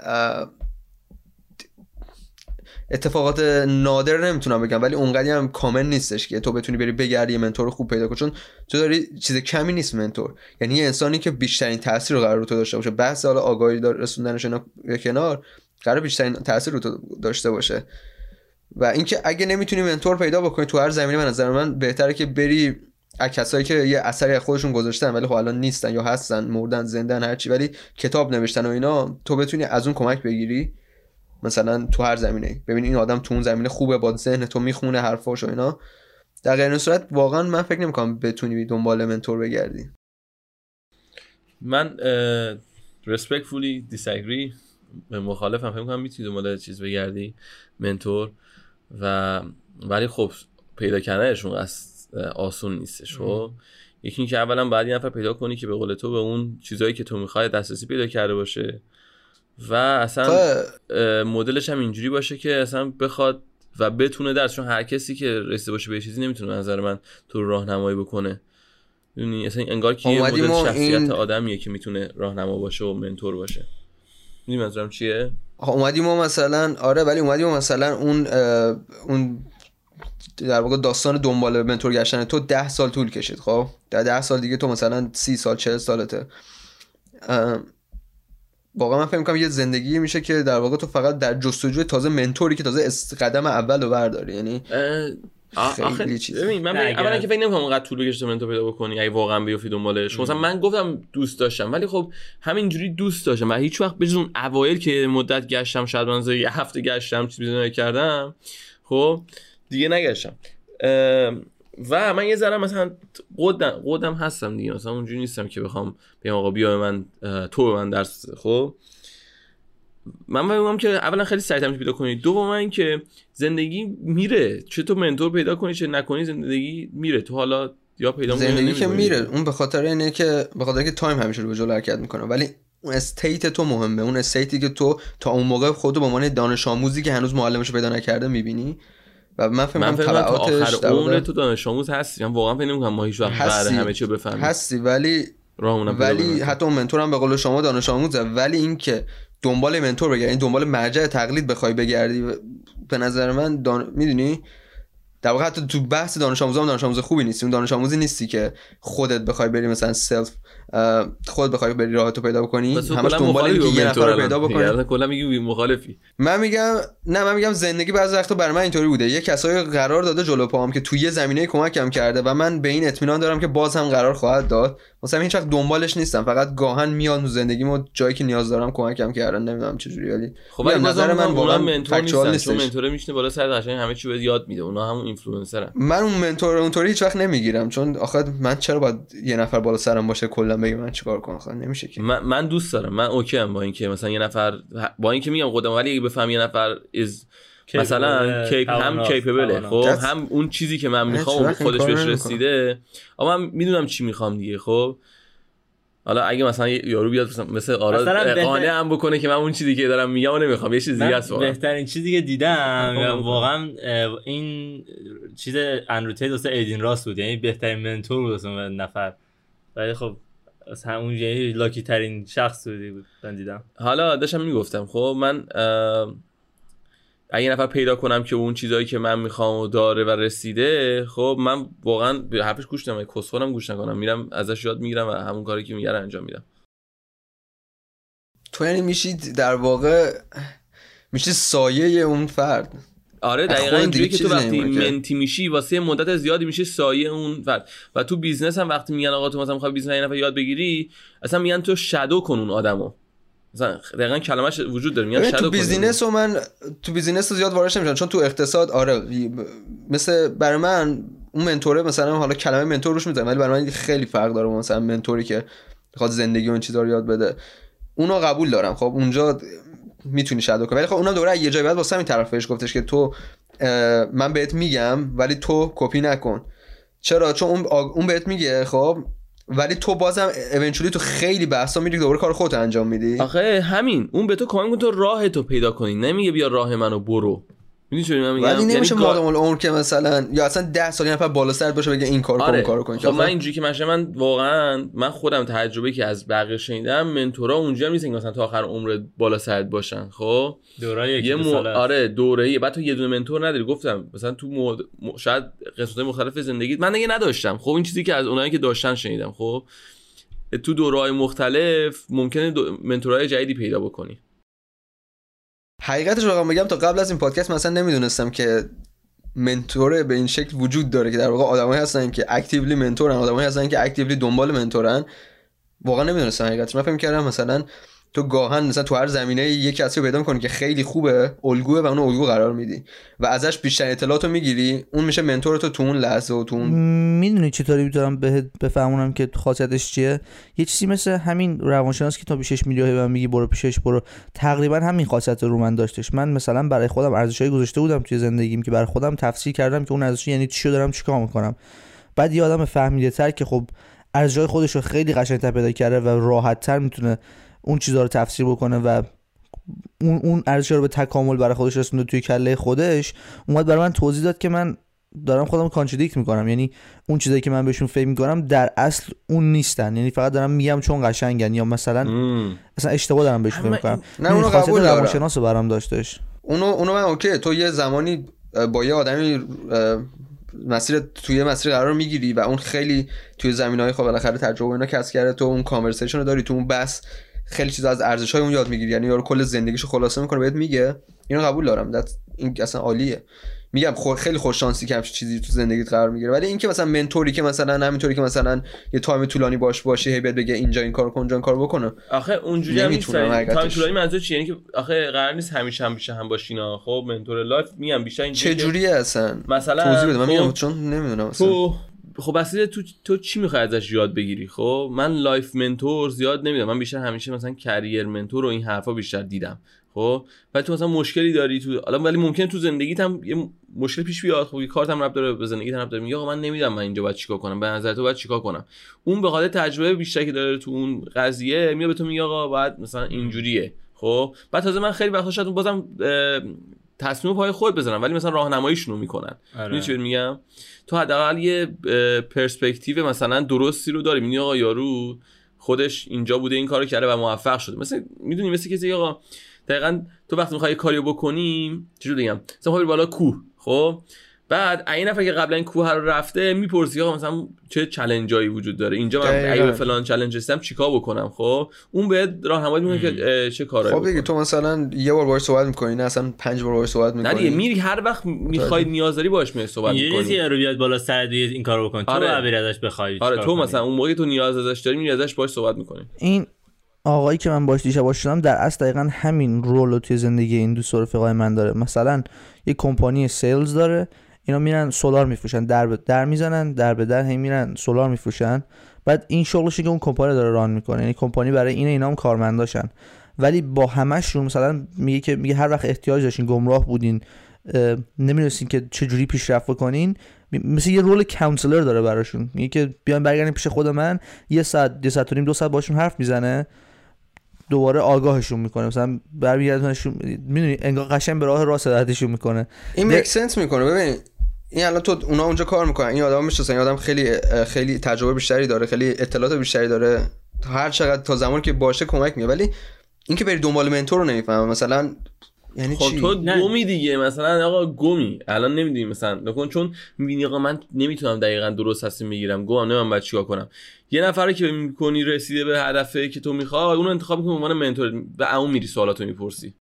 اتفاقات نادر نمی‌تونم بگم ولی اونقدی هم کامل نیستش که تو بتونی بری بگردی یه منتور خوب پیدا کنی چون تو داری چیز کمی نیست منتور. یعنی یه انسانی که بیشترین تاثیر رو قرار رو تو داشته باشه. بحث حالا آگاهی رسوندنش کنار قرار بیشترین تاثیر رو تو داشته باشه. و اینکه اگه نمی‌تونی منتور پیدا بکنی تو هر زمینه من نظر من بهتره که بری کسایی که یه اثری از خودشون گذاشتن ولی خب الان نیستن یا هستن مردن زندن هرچی ولی کتاب نوشتن و اینا تو بتونی از اون کمک بگیری. مثلا تو هر زمینه. ببین این آدم تو اون زمینه خوبه با ذهن تو می‌خونه حرفاش و اینا. در غیر این صورت واقعا من فکر نمی‌کنم بتونی دنبال منتور بگردی. من disagree. به مخالفم. فکر کنم می‌تونی دنبال چیز بگردی منتور. و ولی خب پیدا کردنشون آسون نیستش خب؟ یکی اینکه اولا باید یه نفر پیدا کنی که به قول تو به اون چیزایی که تو می‌خوای دسترسی پیدا کرده باشه. و اصلا خب، مدلش هم اینجوری باشه که اصلا بخواد و بتونه درس چون هر کسی که رسیده باشه به چیزی نمی‌تونه نظر من تو راهنمایی بکنه. می‌دونی؟ اصلا انگار که یه مدل شخصیت این- آدمیه که می‌تونه راهنما باشه و منتور باشه. می‌دونی منظورم چیه؟ اومدیم ما مثلا آره ولی اومدیم ما مثلا اون اون در واقع داستان دنبال منتور گشتن تو ده سال طول کشید خب؟ در ده سال دیگه تو مثلا سی سال چهل سالته. واقعا من فکر می‌کنم یه زندگی میشه که در واقع تو فقط در جستجوی تازه منتوری که تازه قدم اول رو برداری. یعنی خیلی چیزه. ببین من اولا که فکر نمی‌کنم اونقدر طول بکشه منتور پیدا بکنی اگه واقعا بیافتی دنبالش. مثلا من گفتم دوست داشتم ولی خب همینجوری دوست داشتم و هیچ وقت بجز اون اوایل که مدت گشتم شاید من یه هفته گشتم چیزی نکردم خب دیگه نگشتم. و من یه ذره مثلا قدم قدم هستم دیگه. مثلا اونجوری نیستم که بخوام بگم آقا بیا به من تو به من درس خب؟ من میگم که اولا خیلی سریع پیدا کنی دوم اینکه زندگی میره. چه تو منتور پیدا کنی چه نکنی زندگی میره. تو حالا یا پیدا زندگی که. میره. اون به خاطر اینه که به خاطر که time همیشه رو به جلو حرکت می‌کنه. ولی اون state تو مهمه. اون state ی که تو تا اون موقع خودتو به عنوان دانش آموزی که هنوز معلمش پیدا نکرده می‌بینی. و من فکر من فکر آخر عمر تو دانش آموز هستی من واقعا فکر نمی‌کنم ما هیچ وقت. همه چی بفهمیم هستی ولی ولی. حتی اون mentor هم به قول شما دانش آموزه ولی اینکه دنبال mentor بگردی این دنبال مرجع تقلید بخوای بگردی به نظر من دان... می‌دونی در واقع حتی تو بحث دانش آموز هم دانش آموز خوبی نیستی. اون دانش آموزی نیستی که خودت بخوای بری مثلا سلف خود بخوای بری راهتو پیدا بکنی. همش دنبال اینکه یه نفر رو پیدا. بکنی. یعنی کلا میگی مخالفی. من میگم نه من میگم زندگی بعضی وقتا برای من اینطوری بوده. یه کسایی قرار داده جلو پاهم که توی یه زمینه کمکم کرده و من به این اطمینان دارم که باز هم قرار خواهد داد. مثلا هیچ وقت دنبالش نیستم. فقط گاهن میان تو زندگیمو جایی که نیاز دارم کمکم کردن نمی‌دونم ولی خب ولی میگم، نظر من واقعا منتور نیستن چون mentor میشینه بالا سر قشنگ همه چی بهت یاد میده اونا همون اینفلوئنسرن من اون mentor اونطوری هیچ وقت نمی‌گیرم چون آخه من چرا باید یه نفر بالا سرم باشه کلا بگه من چیکار کنم؟ آخه نمیشه که. من, من دوست دارم. من okay ام با اینکه مثلا یه نفر با اینکه میگم خودم ولی اگه بفهمم یه نفر از مثلا cap هم capable ه خب. هم اون چیزی که من من می‌خوام خودش بهش. رسیده اما من می‌دونم چی می‌خوام دیگه خب حالا اگه مثلا یارو بیاد مثلا مثل آراد قانع هم بکنه که من اون چیزی که دارم میگم رو نمی‌خوام یه چیز دیگه است واقعا. بهترین چیزی که دیدم خب، و خب. واقعا این چیز اندروتید واسه ایدین راست بود یعنی بهترین منتور بود واسه اون نفر ولی خب از همون یعنی لاکی ترین شخص بودی بود من دیدم حالا داشتم می‌گفتم خب من اگه یه نفر پیدا کنم که اون چیزایی که من می‌خوام و داره و رسیده خب من واقعا به حرفش گوش نمیدم کسخورم گوش نکنم. میرم ازش یاد می‌گیرم و همون کاری که میگه انجام میدم. تو یعنی میشید در واقع میشید سایه اون فرد. آره دقیقا اینجوری که تو وقتی. mentee میشی واسه مدت زیادی میشه سایه اون فرد. و تو business هم وقتی میگن آقا تو مثلا می‌خوای business نفر یاد بگیری اصلا میگن تو shadow کن اون آدمو. مثلا دقیقا کلمش وجود داره میگن تو بیزینس و من تو business زیاد واردش نمیشم چون تو اقتصاد آره مثل برای من اون mentor ه مثلا حالا کلمه mentor روش می‌ذارم ولی برای من خیلی فرق داره مثلا mentor ی که می‌خواد زندگی و این چیزا رو یاد بده. اونو قبول دارم. خب اونجا می‌تونی شادو کنی. ولی خب اونم دوره یه جای بعد واسه همین طرف بهش گفتش که تو من بهت میگم ولی تو کپی نکن. چرا؟ چون اون اون بهت میگه خب ولی تو بازم اونچولی تو خیلی بحثا میری دوباره کار خودت انجام میدی؟ آخه همین. اون به تو کمک تو راه تو پیدا کنی. نمیگه بیا راه منو برو. می‌دونی میگم؟ ولی نمیشه یعنی مادام العمر که مثلا یا اصلا ده سال یه نفر بالا سرت باشه بگه این کارو کن آره. اون کارو کن که خب من اینجوری که من من واقعا من خودم تجربه که از بقیه شنیدم منتورا اونجا نیستن که مثلا تا آخر عمرت بالا سرت باشن. خب؟ یکی یه مو... آره دوره بعد تو یه دونه منتور نداری. گفتم مثلا تو مو... م... شاید قسمت مختلف زندگی من دیگه نداشتم. خب این چیزی که از اونایی که داشتن شنیدم. خب تو دورهای مختلف ممکنه دو... منتورای جدیدی پیدا بکنی. حقیقتش رو بگم تا قبل از این پادکست مثلا نمی‌دونستم که منتور به این شکل وجود داره که در واقع آدمایی هستن که اکتیولی منتورن آدمایی هستن که اکتیولی دنبال منتورن. واقعا نمی‌دونستم حقیقتش. من فکر کردم مثلا تو گاهن مثلا تو هر زمینه یک کسی رو پیدا می‌کنی که خیلی خوبه الگوه و اون الگو قرار میدی و ازش بیشتر اطلاعات رو می‌گیری اون میشه منتور تو تو اون لحظه و تو اون می‌دونی چطوری می‌تونم بهت بفهمونم که خاصیتش چیه؟ یه چیزی مثل همین روانشناس که تا پیشش میری و میگی برو پیشش برو. تقریبا همین خاصیت رو من داشتش. من مثلا برای خودم ارزشایی گذاشته بودم توی زندگیم که برای خودم تفسیر کردم که اون ارزش یعنی چی دارم چیکار می‌کنم. بعد یه آدم فهمیده تر که خب ارزشای خودش رو خیلی قشنگتر پیدا کرده و راحت تر می‌تونه اون چیزها رو تفسیر بکنه و اون اون ارزش رو به تکامل برای خودش رسونده توی کله خودش اومد برای من توضیح داد که من دارم خودم contradict می‌کنم. یعنی اون چیزایی که من بهشون فکر می‌کنم در اصل اون نیستن. یعنی فقط دارم میگم چون قشنگن یا مثلا مم. مثلا اشتباه دارم بهشون فکر می‌کنم. نه اونو خاصیت قبول دارم. روانشناس رو برام داشتش. اونو اونو من okay. تو یه زمانی با یه آدمی مسیر توی مسیر قرار می‌گیری و اون خیلی توی زمین های خب بالاخره تجربه اینا کسب کرده. تو اون conversation رو داری تو اون بس خیلی چیزا از ارزش های اون یاد می‌گیری. یعنی یارو کل زندگیشو خلاصه می‌کنه بهت میگه. اینو قبول دارم. That's- این اصلا عالیه. میگم خو- خیلی خوش شانسی که همچین چیزی تو زندگیت قرار می‌گیره. ولی اینکه مثلا mentor ی که مثلا همینطوری که مثلا یه time طولانی باش باشی هی بهت بگه اینجا این کار کن اونجا این کار بکنه. آخه اونجوری هم نیست. تایم طولانی منظور چیه؟ یعنی که آخه قرار نیست همیشه هم بیشه هم باشینا خب mentor life میگم بیشتر اینجوری چه جوریه اصلا؟ مثلا توضیح بده. من میگم چون نمی‌دونم اصلا. تو خب اصلا تو تو چی می‌خوای ازش یاد بگیری؟ خب من life mentor زیاد نمیدم من بیشتر همیشه مثلا career mentor و این حرفا بیشتر دیدم. خب ولی تو مثلا مشکلی داری تو حالا ولی ممکنه تو زندگیت هم یه مشکل پیش بیاد. خب کارت هم ربط داره به زندگیت هم داره. میگه آقا من نمی‌دونم من اینجا باید چیکار کنم. به نظر تو باید چیکار کنم؟ اون به خاطر تجربه بیشتری که داره تو اون قضیه میاد به تو میگه آقا باید مثلا اینجوریه. خب بعد تازه من خیلی وقتا شاید بازم تصمیم پای خود بزنم ولی مثلا راهنماییشون رو می‌کنن. آره. چی میگم؟ تو حداقل یه پرسپکتیو مثلا درستی رو داری. میگی آقا یارو خودش اینجا بوده این کارو کرده و موفق شده. مثل می‌دونی مثل کسی آقا دقیقا تو وقتی می‌خوای کاریو بکنیم چجوری بگم؟ مثلا بالا کوه خب؟ بعد این نفر که قبلا این کوه رو رفته می‌پرسی آقا مثلا چه چالنجایی وجود داره؟ اینجا من. اگه به فلان چالش رسیدم چیکار بکنم؟ خب اون بهت راهنمایی می‌کنه که چه کارایی خب دیگه. تو مثلا یه بار باهاش صحبت می‌کنی نه اصلا پنج بار باهاش صحبت نه دیگه می‌کنی. میری هر وقت می‌خوای نیاز داری باش میای صحبت یه می‌کنی. رو بیاد بالا سر این کارو بکن. تو آره. باید بری ازش بخوای آره تو کنی. مثلا اون موقعی تو نیاز ازش داری میری ازش باش صحبت می‌کنی. این آقایی که من باش دیشب باش شدم در اصل دقیقا همین رول رو توی زندگی این دوست و رفیقای من داره. مثلا یه کمپانی سیلز داره اینا میرن سولار میفروشن در به در می‌زنن در به در هی میرن سولار میفروشن. بعد این شغلشه که اون کمپانی داره ران می‌کنه. یعنی کمپانی برای این اینا هم کارمنداشن. ولی با همشون مثلا میگه که میگه هر وقت احتیاج داشتین گمراه بودین نمی‌دونستین که چجوری پیشرفت بکنین. می- مثل یه رول کانسلر داره براشون. میگه که بیان برگردین پیش خود من. یه ساعت یه ساعت و نیم دو ساعت باشون حرف می‌زنه. دوباره آگاهشون می‌کنه. مثلا برمیگردونشون می‌دونی انگار قشنگ به راه راست هدایتشون می‌کنه. این ده- میک سنس می‌کنه. ببین این الان تو اونا اونجا کار می‌کنن. این آدم می‌شناسن این آدم خیلی خیلی تجربه بیشتری داره خیلی اطلاعات بیشتری داره. تا هر چقدر تا زمانی که باشه کمک میگه ولی اینکه بری دنبال منتور رو نمی‌فهمم. مثلا یعنی خب چی؟ تو نه. گمی دیگه. مثلا آقا گمی. الان نمی‌دونی مثلا. نکن چون می‌بینی آقا من نمی‌تونم دقیقا درست تصمیم بگیرم. گم نمی‌دونم باید چیکار کنم. یه نفر رو که می‌کنی رسیده به هدفه که تو می‌خوای اون رو انتخاب می‌کنی به عنوان منتور. به اون میری سوالاتو می‌پرسی.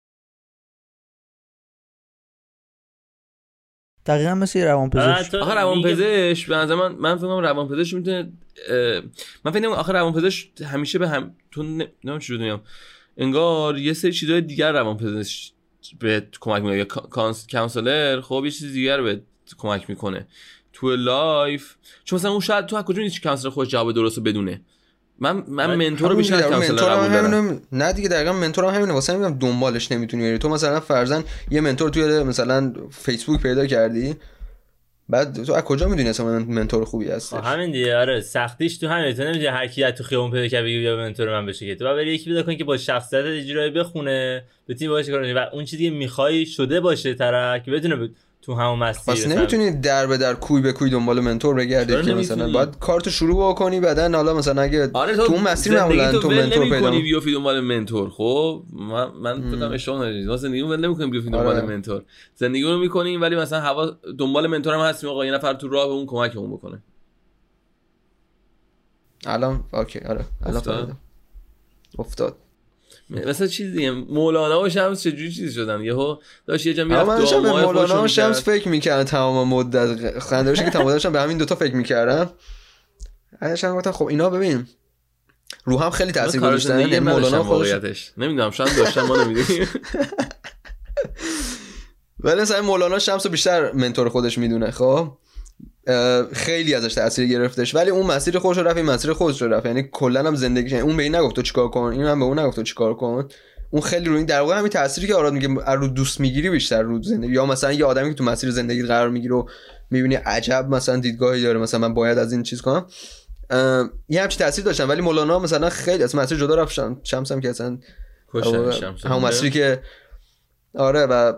دقیقا مثل یه روانپزشک. آخه میگم- روانپزشک به نظر من من فکر کنم روانپزشک می‌تونه من فکر نمی‌کنم آخه روانپزشک همیشه به هم تو نمی‌دونم چجوری بگم انگار یه سری چیزای دیگر روانپزشک به کمک می‌کنه. یا couns- counselor خب یه چیز دیگر به کمک می‌کنه. تو life چون مثلا اون شاید تو از کجا می‌دونی counselor خودش جواب درست رو بدونه؟ من من آره، mentor رو بیشتر دیگه، counselor mentor هم قبول دارم. همینه. نه دیگه دقیقا mentor هم همینه. واسه میگم دنبالش نمی‌تونی بری. تو مثلا فرضاً یه منتور توی مثلا فیسبوک پیدا کردی. بعد تو از کجا می‌دونی اصلا من منتور خوبی هست همین دیگه آره سختیش تو همین تو نمیشه هر کی تو خیابون پیدا کنی بگی بیا منتور من بشه که. تو باید بری یکی پیدا کنی که با شخصیت اجرایی بخونه بتونی باهاش کار و اون چیزی که می‌خوای شده باشه طرف که بتونه تو همون مسیر پس نمی‌تونی در به در کوی به کوی دنبال منتور بگردی که مثلا؟ باید کارتو شروع بکنی بعدا حالا مثلا اگه آره تو اون مسیر معمولا تو منتور پیدا کنی بیافتی دنبال منتور. خب من من فکر کنم اشتباه نداری ما زندگی ول نمی‌کنیم بیافتی دنبال آره. منتور. زندگی رو می‌کنیم ولی مثلا هوا دنبال منتور هم هستیم آقا. یه نفر تو راه به اون کمکمون بکنه. الان اوکی آره. الان. افتاد. مثلا چیزی مولانا و شمس چجوری چیز شدن؟ یهو داشت یه جا می‌رفت دعاهای مولانا و شمس. فکر می‌کردم تمام مدت خنده که تمام داشتم به همین دوتا فکر می‌کردم. داشتم گفتم خب اینا ببین رو هم خیلی تاثیر گذاشتن یعنی مولانا خودش نمی‌دونم شاید داشتم ما نمی‌دونیم. ولی مثلا مولانا شمس رو بیشتر منتور خودش می‌دونه خب؟ خیلی ازش تاثیر گرفتش. ولی اون مسیر خودش رفت این مسیر خودش رو رفت. یعنی کلا هم زندگیش یعنی اون به این نگفت تو چیکار کن؟ این هم به اون نگفت تو چیکار کن؟ اون خیلی رو این در واقع همین تأثیری که آراد میگه رو دوست می‌گیری بیشتر رو زندگی. یا مثلا یه آدمی که تو مسیر زندگی قرار می‌گیره و می‌بینی عجب مثلا دیدگاهی داره مثلا من باید از این چیز کنم. یه همچین تاثیر داشتن. ولی مولانا مثلا خیلی از مسیر جدا رفت. شم- شمس هم که اصلا همون مسیری که آره و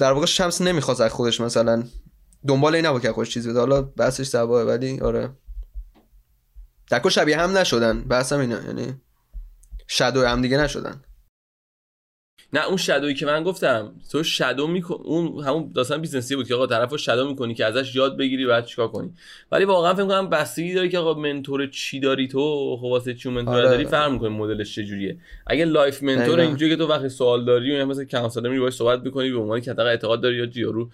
در واقع شمس نمی‌خواست از خودش مثلا دنبال این نبود که از خودش چیز بده. حالا بحثش سواه ولی آره. در کل شبیه هم نشدن. بحث هم اینه یعنی shadow هم دیگه نشدن. نه اون shadow یی که من گفتم تو shadow میکن اون همون داستان business ی بود که آقا طرفو shadow می‌کنی که ازش یاد بگیری بعد چیکار کنی. ولی واقعا فکر کنم بستگی داره که آقا mentor چی داری تو؟ خب واسه چی mentor آره. داری؟ فرق می‌کنه مدلش چجوریه اگه life mentor دقیقاً. اینجوریه که تو وقتی سوال داری و مثلا counselor میری باهاش صحبت می‌کنی به عنوان که حداقل اعتقاد داری یا یارو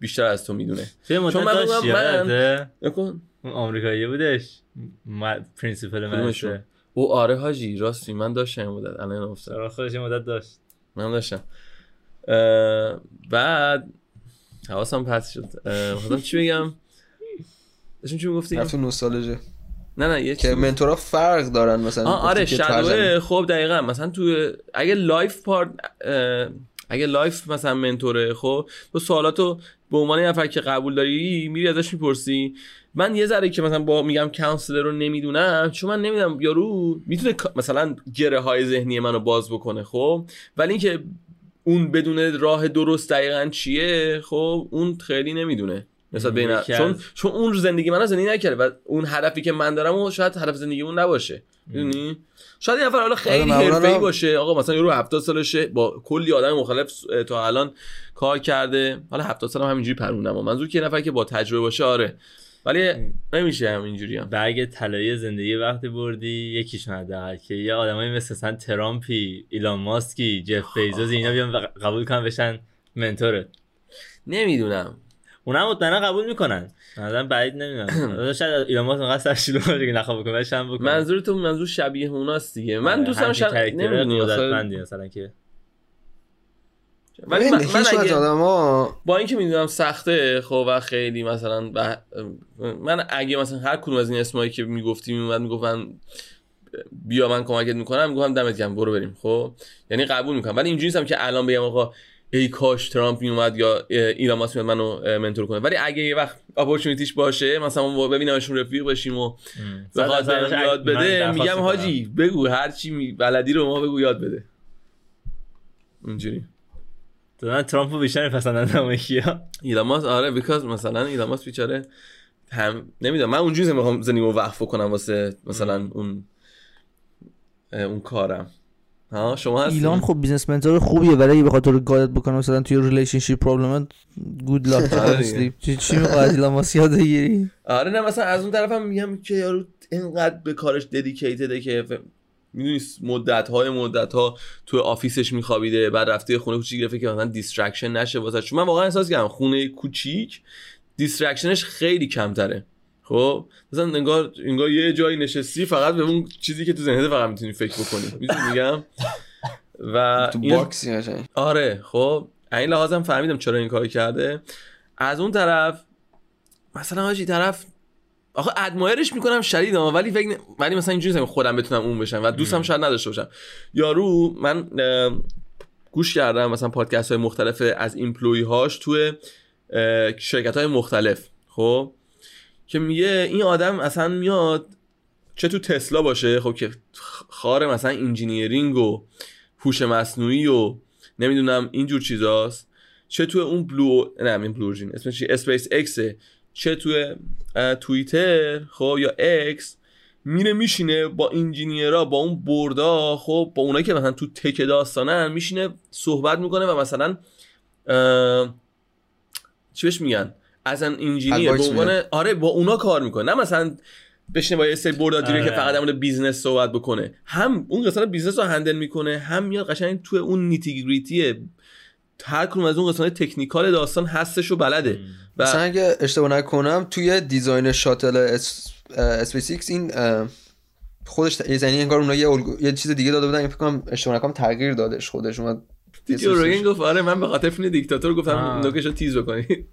بیشتر از تو می‌دونه. چون من من-؟ نکن. اون آمریکایی بودش؟ م- principal؟ مدرسه او آره حاجی راستی من داشتم این مدت الان افتاد سراغ خودش مدت داشت. من داشتم. اه، بعد حواسم پس شد. خواستم چی بگم؟ داشتیم چی می‌گفتی؟ تو نوستالژی نه نه یه که mentor ا فرق دارن مثلا آره shadow ه خب دقیقا. مثلا تو اگه life part اه، اگه life مثلا mentor ه خب تو سوالاتو به عنوان یه نفر که قبول داری میری ازش می‌پرسی. من یه ذره که مثلا با میگم counselor رو نمی‌دونم چون من نمی‌دونم یارو می‌تونه مثلا گره های ذهنی منو باز بکنه خب. ولی اینکه اون بدون راه درست دقیقا چیه خب اون خیلی نمی‌دونه. نسبت این یکی چون چون اون زندگی من رو زندگی نکرده و اون هدفی که من دارم و شاید هدف زندگی اون نباشه. می‌دونی؟ شاید یه نفر حالا خیلی معمولاً حرفه‌ای هم- باشه. آقا مثلا یارو 70 سالشه با کلی آدم مختلف اه، تا الان کار کرده. حالا 70 سال هم همینجوری پروندم و منظور که یه نفر که با تجربه باشه آره. ولی نمیشه همینجوری هم. برگ طلایی زندگی وقتی بردی یکیشون حداقل که یه آدمایی مثل مثلا ترامپی ایلان ماسکی جف بیزوس اینا بیان و قبول کنن بشن منتورت. نمی‌دونم. اونا مطمئنا قبول می‌کنن. مثلا بعید نمی‌دونم. شاید ایلان ماسک انقدر سرشلو باشه که نخواه بکنه بشن بکنه. منظور تو منظور شبیه اوناست دیگه. من آره، دوستم شب. قدرتمندی مثلا که. ولی من, من اگه آدما با اینکه می‌دونم سخته خب و خیلی مثلا بح... من اگه مثلا هر کدوم از این اسمایی که می‌گفتی میومد می‌گفتن بیا من کمکت می‌کنم می‌گفتم دمت گرم برو بریم خب؟ یعنی قبول می‌کنم. ولی اینجوری نیستم که الان بگم آقا ای کاش ترامپ میومد یا ایلان ماسک منو منتور کنه. ولی اگه یه وقت اپورتونیتیش باشه مثلا ما ببینمشون رفیق باشیم و بخواد یاد بده میگم حاجی بگو هر چی بلدی رو ما بگو یاد بده. اینجوری. من ترامپ رو بیشتر میپسندن اما کیا. ایلان ماسک آره بیکاز مثلا ایلان ماسک بیچاره هم نمی‌دونم من اونجوری می‌خوام زندگیمو وقف کنم واسه مثلا اون اون کارم. ها شما هستی؟ ایلان خب business mentor خوبیه ولی تو رو guide ت بکنه مثلا توی relationship problem good luck. چی چی می‌خواد؟ ایلان ماسک یاد بگیری. آره نه مثلا از اون طرفم میگم که یارو اینقدر به کارش dedicated ه که می‌دونی مدت های مدت ها تو office ش میخوابیده بعد رفته خونه کوچیک گرفته که مثلا distraction نشه واسه. چون من واقعا احساس کردم خونه کوچیک distraction ش خیلی کمتره. خب مثلا انگار انگار یه جایی نشستی فقط به اون چیزی که تو ذهنت فقط می‌تونی فکر بکنی. می‌دونی میگم و تو این- box ی قشنگ. آره خب. این لحاظم فهمیدم چرا این کار کرده. از اون طرف مثلا حاجی طرف آخه admire ش می‌کنم شدید ها، ولی فکر ن- ولی مثلا اینجوری خودم بتونم اون بشم و دوستم شاید نداشته باشم. یارو من گوش کردم مثلا پادکست های مختلف از employee هاش توی شرکت های مختلف. خب؟ که میگه این آدم اصلا میاد چه تو تسلا باشه خب که خار مثلا engineering و هوش مصنوعی و نمی‌دونم اینجور چیزاست. چه تو اون Blue نه این Blue Origin اسمش اسپیس اکسه چه تو توییتر خب یا X میره میشینه با engineer ا با اون nerd ا خب با اونایی که مثلا تو tech داستانن میشینه صحبت می‌کنه و مثلا چی میگن؟ as an engineer به عنوان. آره با اونا کار می‌کنه نه مثلا بشینه با یه سری board of director ه که آره. فقط در business صحبت بکنه هم اون قسمت business رو handle می‌کنه هم میاد قشنگ تو اون nitty gritty هر کدوم از اون قسمت technical داستان هستش و بلده و مثلا اگه اشتباه نکنم توی design شاتل اس... اسپیس ایکس این خودش یعنی انگار اونها یه, الگو- یه چیز دیگه داده بودن فکر کنم اشتباه نکنم تغییر دادش خودش اومد جو روگن گفت آره من به خاطر فیلم دیکتاتور گفتم آه. نوکش رو تیز بکنید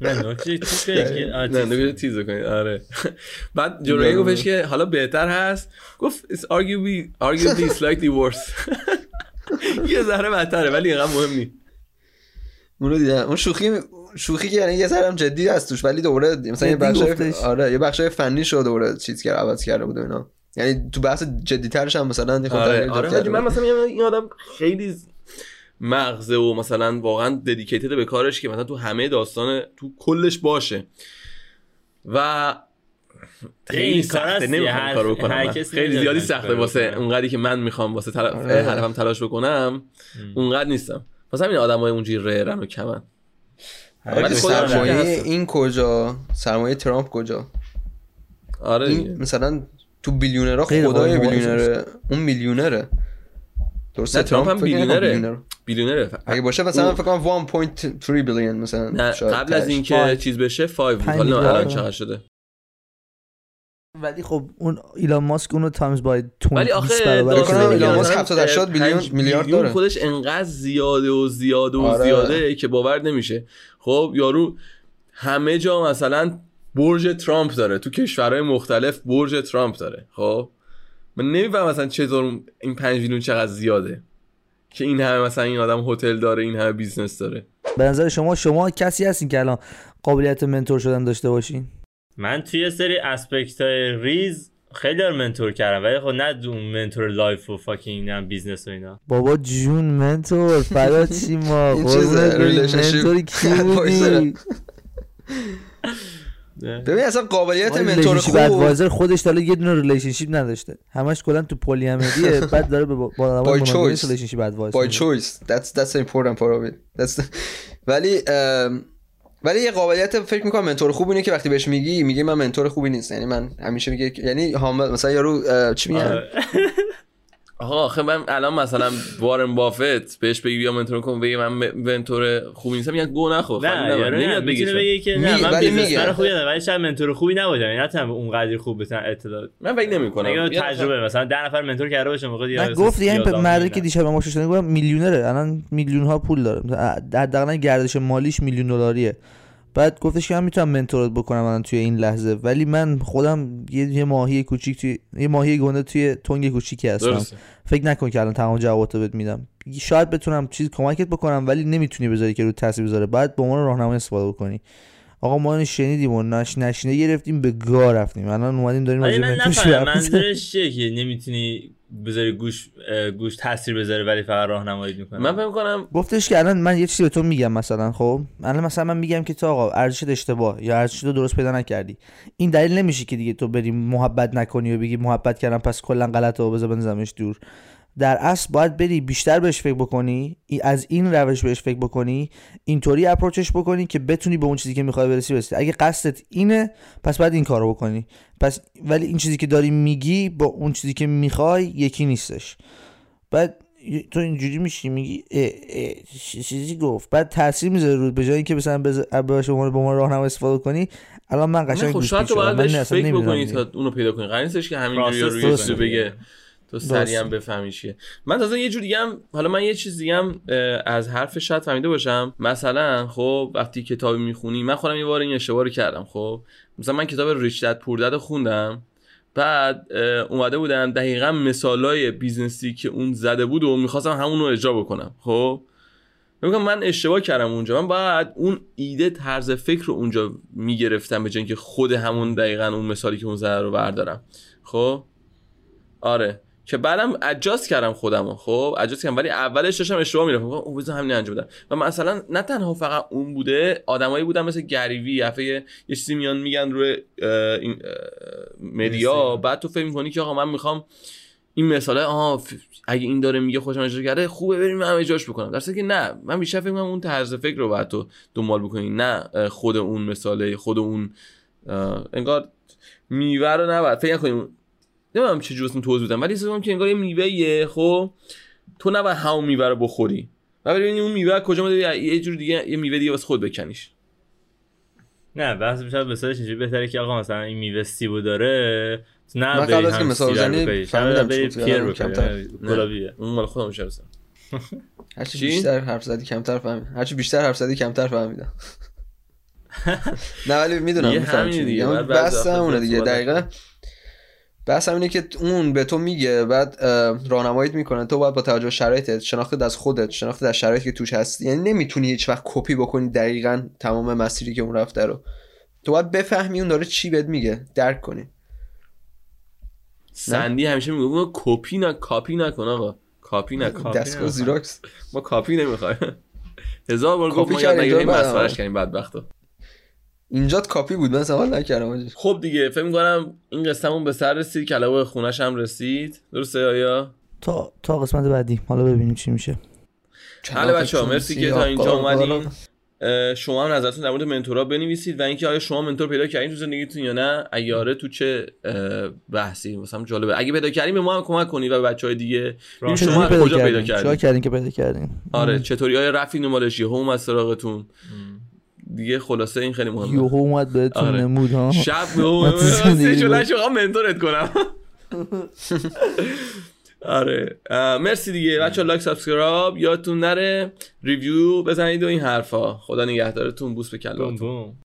نه نکته چیز کنی که آه، نه چیز. نوکش رو تیز بکنید آره. بعد جو روگن گفتش که حالا بهتر هست. گفت it's arguably arguably slightly worse. یه ذره بدتره ولی اینقدر مهم نیست. اونو دیدم. اون شوخی شوخی که یعنی یه ذره هم جدی هست توش ولی دوباره مثلا یه بخش. آره یه بخش فنی شد دوباره چیز کرد عوض کرده بود و اینا. یعنی تو بحث جدی ترش هم مثلا آره آره من. مثلا این آدم خیلی مغزه و مثلا واقعا ددیکیتد به کارش که مثلا تو همه داستان تو کلش باشه و خیلی این کار سخته. نمی‌خوام کارو بکنم خیلی زیادی سخته واسه. اونقدری که من می‌خوام واسه. آره. هدفم تلاش بکنم اونقدر نیستم واسه همین آدمای اونجوری رهرن و کمن شاید سرمایه. این کجا سرمایه ترامپ کجا آره این. مثلا تو بیلیونرها خیلی خدای بیلیونره اون میلیونره درسته ترامپ هم بیلیونره. بیلیونره. اگه باشه مثلا فکر کنم 1.3 بیلیون مثلا نه قبل از. اینکه. چیز بشه 5 بود حالا. الان چقدر شده ولی خب اون ایلان ماسک اونو تایمز بای 20 ولی آخه. ایلان ماسک مثلا 70 80 میلیون- میلیارد داره. خودش انقدر زیاده و زیاده و آره. زیاده که باور نمیشه خب یارو همه جا مثلا برج ترامپ داره. تو کشورهای مختلف برج ترامپ داره. خب؟ من نمیفهم مثلا چطور این 5 میلیون چقدر زیاده. که این همه مثلا این آدم هتل داره این همه business داره. به نظر شما شما کسی هستین که الان قابلیت mentor شدن داشته باشین؟ من توی سری aspect های ریز خیلی رو mentor کردم ولی خب نه اون mentor life و fucking نه business و اینا. بابا جون منتور فدا چی ما؟ منتوری کی. بودی؟ ببین اصلا قابلیت منتور خوب. ادوایزر خودش تا حالا یه دونه ریلیشنشیپ نداشته. همش کلا تو پلی امدیه بعد داره به با choice. ریلیشنشیپ ادوایز by choice. That's that's important part of it that's ولی ولی یه قابلیت فکر می‌کنم منتور خوب اینه که وقتی بهش میگی میگه من منتور خوبی نیست یعنی من همیشه میگه یعنی حامل مثلا یارو چی میگن آقا آخه من الان مثلا وارن بافت بهش بگی بیا منتور کن بگی من منتور خوبی نیستم میگن گو نخور. نه نمیاد می‌تونه بگی بگه که نه من بیزنسمن میگه. خوبی ندارم ولی شاید منتور خوبی نباشم یعنی نتونم اونقدر خوب بتونم اطلاع من فکر نمی‌کنم. اگه یه تجربه مثلا 10 نفر منتور کرده باشه موقع دیگه گفت یعنی مردی که دیشب ما شدن گفتم میلیونره. الان میلیون ها پول داره. حداقل گردش مالیش میلیون دلاریه. بعد گفتش که من می‌تونم منتورت بکنم الان توی این لحظه. ولی من خودم یه, یه ماهی کوچیک توی یه ماهی گنده توی تنگ کوچیکی هستم. درسته. فکر نکن که الان تمام جواباتو بهت میدم. شاید بتونم چیز کمکت بکنم ولی نمی‌تونی بذاری که رو تاثیر بذاره. بعد به عنوان راهنمای استفاده بکنی. آقا ما اینو شنیدیم و نش نشینه گرفتیم به گا رفتیم. الان اومدیم داریم ولی راجع به. منظورش چیه که نمی‌تونی بذاری گوش گوش تاثیر بذاره ولی فقط راهنمایی می‌کنه من فکر کنم گفتش که الان من یه چیزی به تو میگم مثلا خب؟ الان مثلا من میگم که تو آقا ارزشت اشتباه یا ارزشت رو درست پیدا نکردی. این دلیل نمیشه که دیگه تو بری محبت نکنی و بگی محبت کردم پس کلا غلطه و بذار بنزمش دور. در اصل باید بری بیشتر بهش فکر بکنی از این روش بهش فکر بکنی اینطوری اپروچش بکنی که بتونی به اون چیزی که می‌خوای برسی برسی. اگه قصدت اینه پس باید این کارو بکنی. پس ولی این چیزی که داری میگی با اون چیزی که می‌خوای یکی نیستش. بعد تو اینجوری میشی میگی اه اه چیزی گفت. بعد تاثیر می‌ذاره رو به جای اینکه مثلا به عنوان- به عنوان راهنما استفاده کنی. الان من قشنگ خب گوش شاید تو شدم. باید من بهش اصلا فکر بکنی. تا اونو پیدا کنی. قرار نیستش که همینجوری. چیزی بگه تو سریع هم بفهمی چیه. من تازه یه جور دیگه هم حالا من یه چیز دیگه هم از حرف شاید فهمیده باشم. مثلا خب وقتی کتابی می‌خونی من خودم یه بار این اشتباه رو کردم خب. مثلا من کتاب Rich Dad Poor Dad رو خوندم. بعد اومده بودن دقیقا مثالای business ی که اون زده بود و می‌خواستم همون رو اجرا بکنم خب. میگم من اشتباه کردم اونجا. من باید اون ایده طرز فکر رو اونجا می‌گرفتم به جای اینکه خود همون دقیقا اون مثالی که اون زده رو بردارم. خب؟ آره. که بعدم اجاست کردم خودم خب؟ اجاست کردم ولی اولش داشتم اشتباه می‌رفتم. اوه بذار همین انجام بدم. و مثلا نه تنها فقط اون بوده آدمایی بودن مثل گریوی یه یه چیزی میان میگن روی این مدیا. بعد تو فکر می‌کنی که آقا من می‌خوام این مثاله آها اگه این داره میگه خوشم اجرا کرده خوبه بریم من اجراش بکنم. در صورتی که نه من بیشتر فکر می‌کنم اون طرز فکر رو باید تو دنبال بکنی. نه خود اون مثاله خود اون انگار میوه رو نباید فکر نکنیم نمی‌دونم چه جور اسم توضیح بدم ولی حس می‌کنم که انگار یه میوه خب؟ تو نباید همون میوه رو بخوری. و ببینی اون میوه از کجا اومده یه جور دیگه یه میوه دیگه واسه خود بکنیش. نه بحث بیشتر مثالش اینجوری بهتره که آقا مثلا این میوه سیبو داره نه من بری قبل از که هم مثال بزنی. فهمیدم گفتی، پیر. کمتر. نه، گلابیه. اون مال خودم شرسم هرچی چی؟ بیشتر حرف زدی کمتر فهمیدم. هرچی بیشتر حرف زدی کمتر فهمیدم. نه ولی می‌دونم چی دیگه. وقتا همونه دیگه. دقیقا. بحث همینه که اون به تو میگه بعد اه، راهنماییت می‌کنه. تو باید با توجه به شرایطت شناخت از خودت شناخت از شرایطی که توش هستی. یعنی نمی‌تونی هیچ وقت کپی بکنی دقیقا تمام مسیری که اون رفته رو. تو باید بفهمی اون داره چی بهت میگه. درک کنی. سندی همیشه میگه کپی نه کاپی نکن آقا. کاپی نکن. کاپی دستگاه. زیراکس. ما کاپی نمی‌خوایم. هزار بار گفت ما یاد نگیریم بعد- کردیم بدبختو. اینجات کاپی بود من حال نکردم. خب دیگه فکر می‌کنم این قصه‌مون به سر رسید که علاوه خونش هم رسید. درسته آیا؟ تا تا قسمت بعدی. حالا ببینیم چی میشه. بله بچه‌ها، مرسی که تا اینجا اومدین. شما هم نظرتون در مورد منتورا بنویسید و اینکه آیا شما منتور پیدا کردین تو زندگیتون یا نه؟ اگه آره تو چه بحثی؟ مثلا جالبه. اگه پیدا کردین به ما هم کمک کنید و به بچهای دیگه. شما کجا پیدا چیکار کردین. کردین که پیدا کردین؟ آره چطوری؟ آیا رفتین دنبالش؟ یه هم از سراغتون دیگه خلاصه این خیلی مهمه. یوهو اومد بهتون آره. نمود ها. شب. شما منتورت کنم. آره. مرسی دیگه. بچه لایک سابسکرایب. یادتون نره. ریویو بزنید و این حرفا. خدا نگهدارتون. بوس به کلاتون.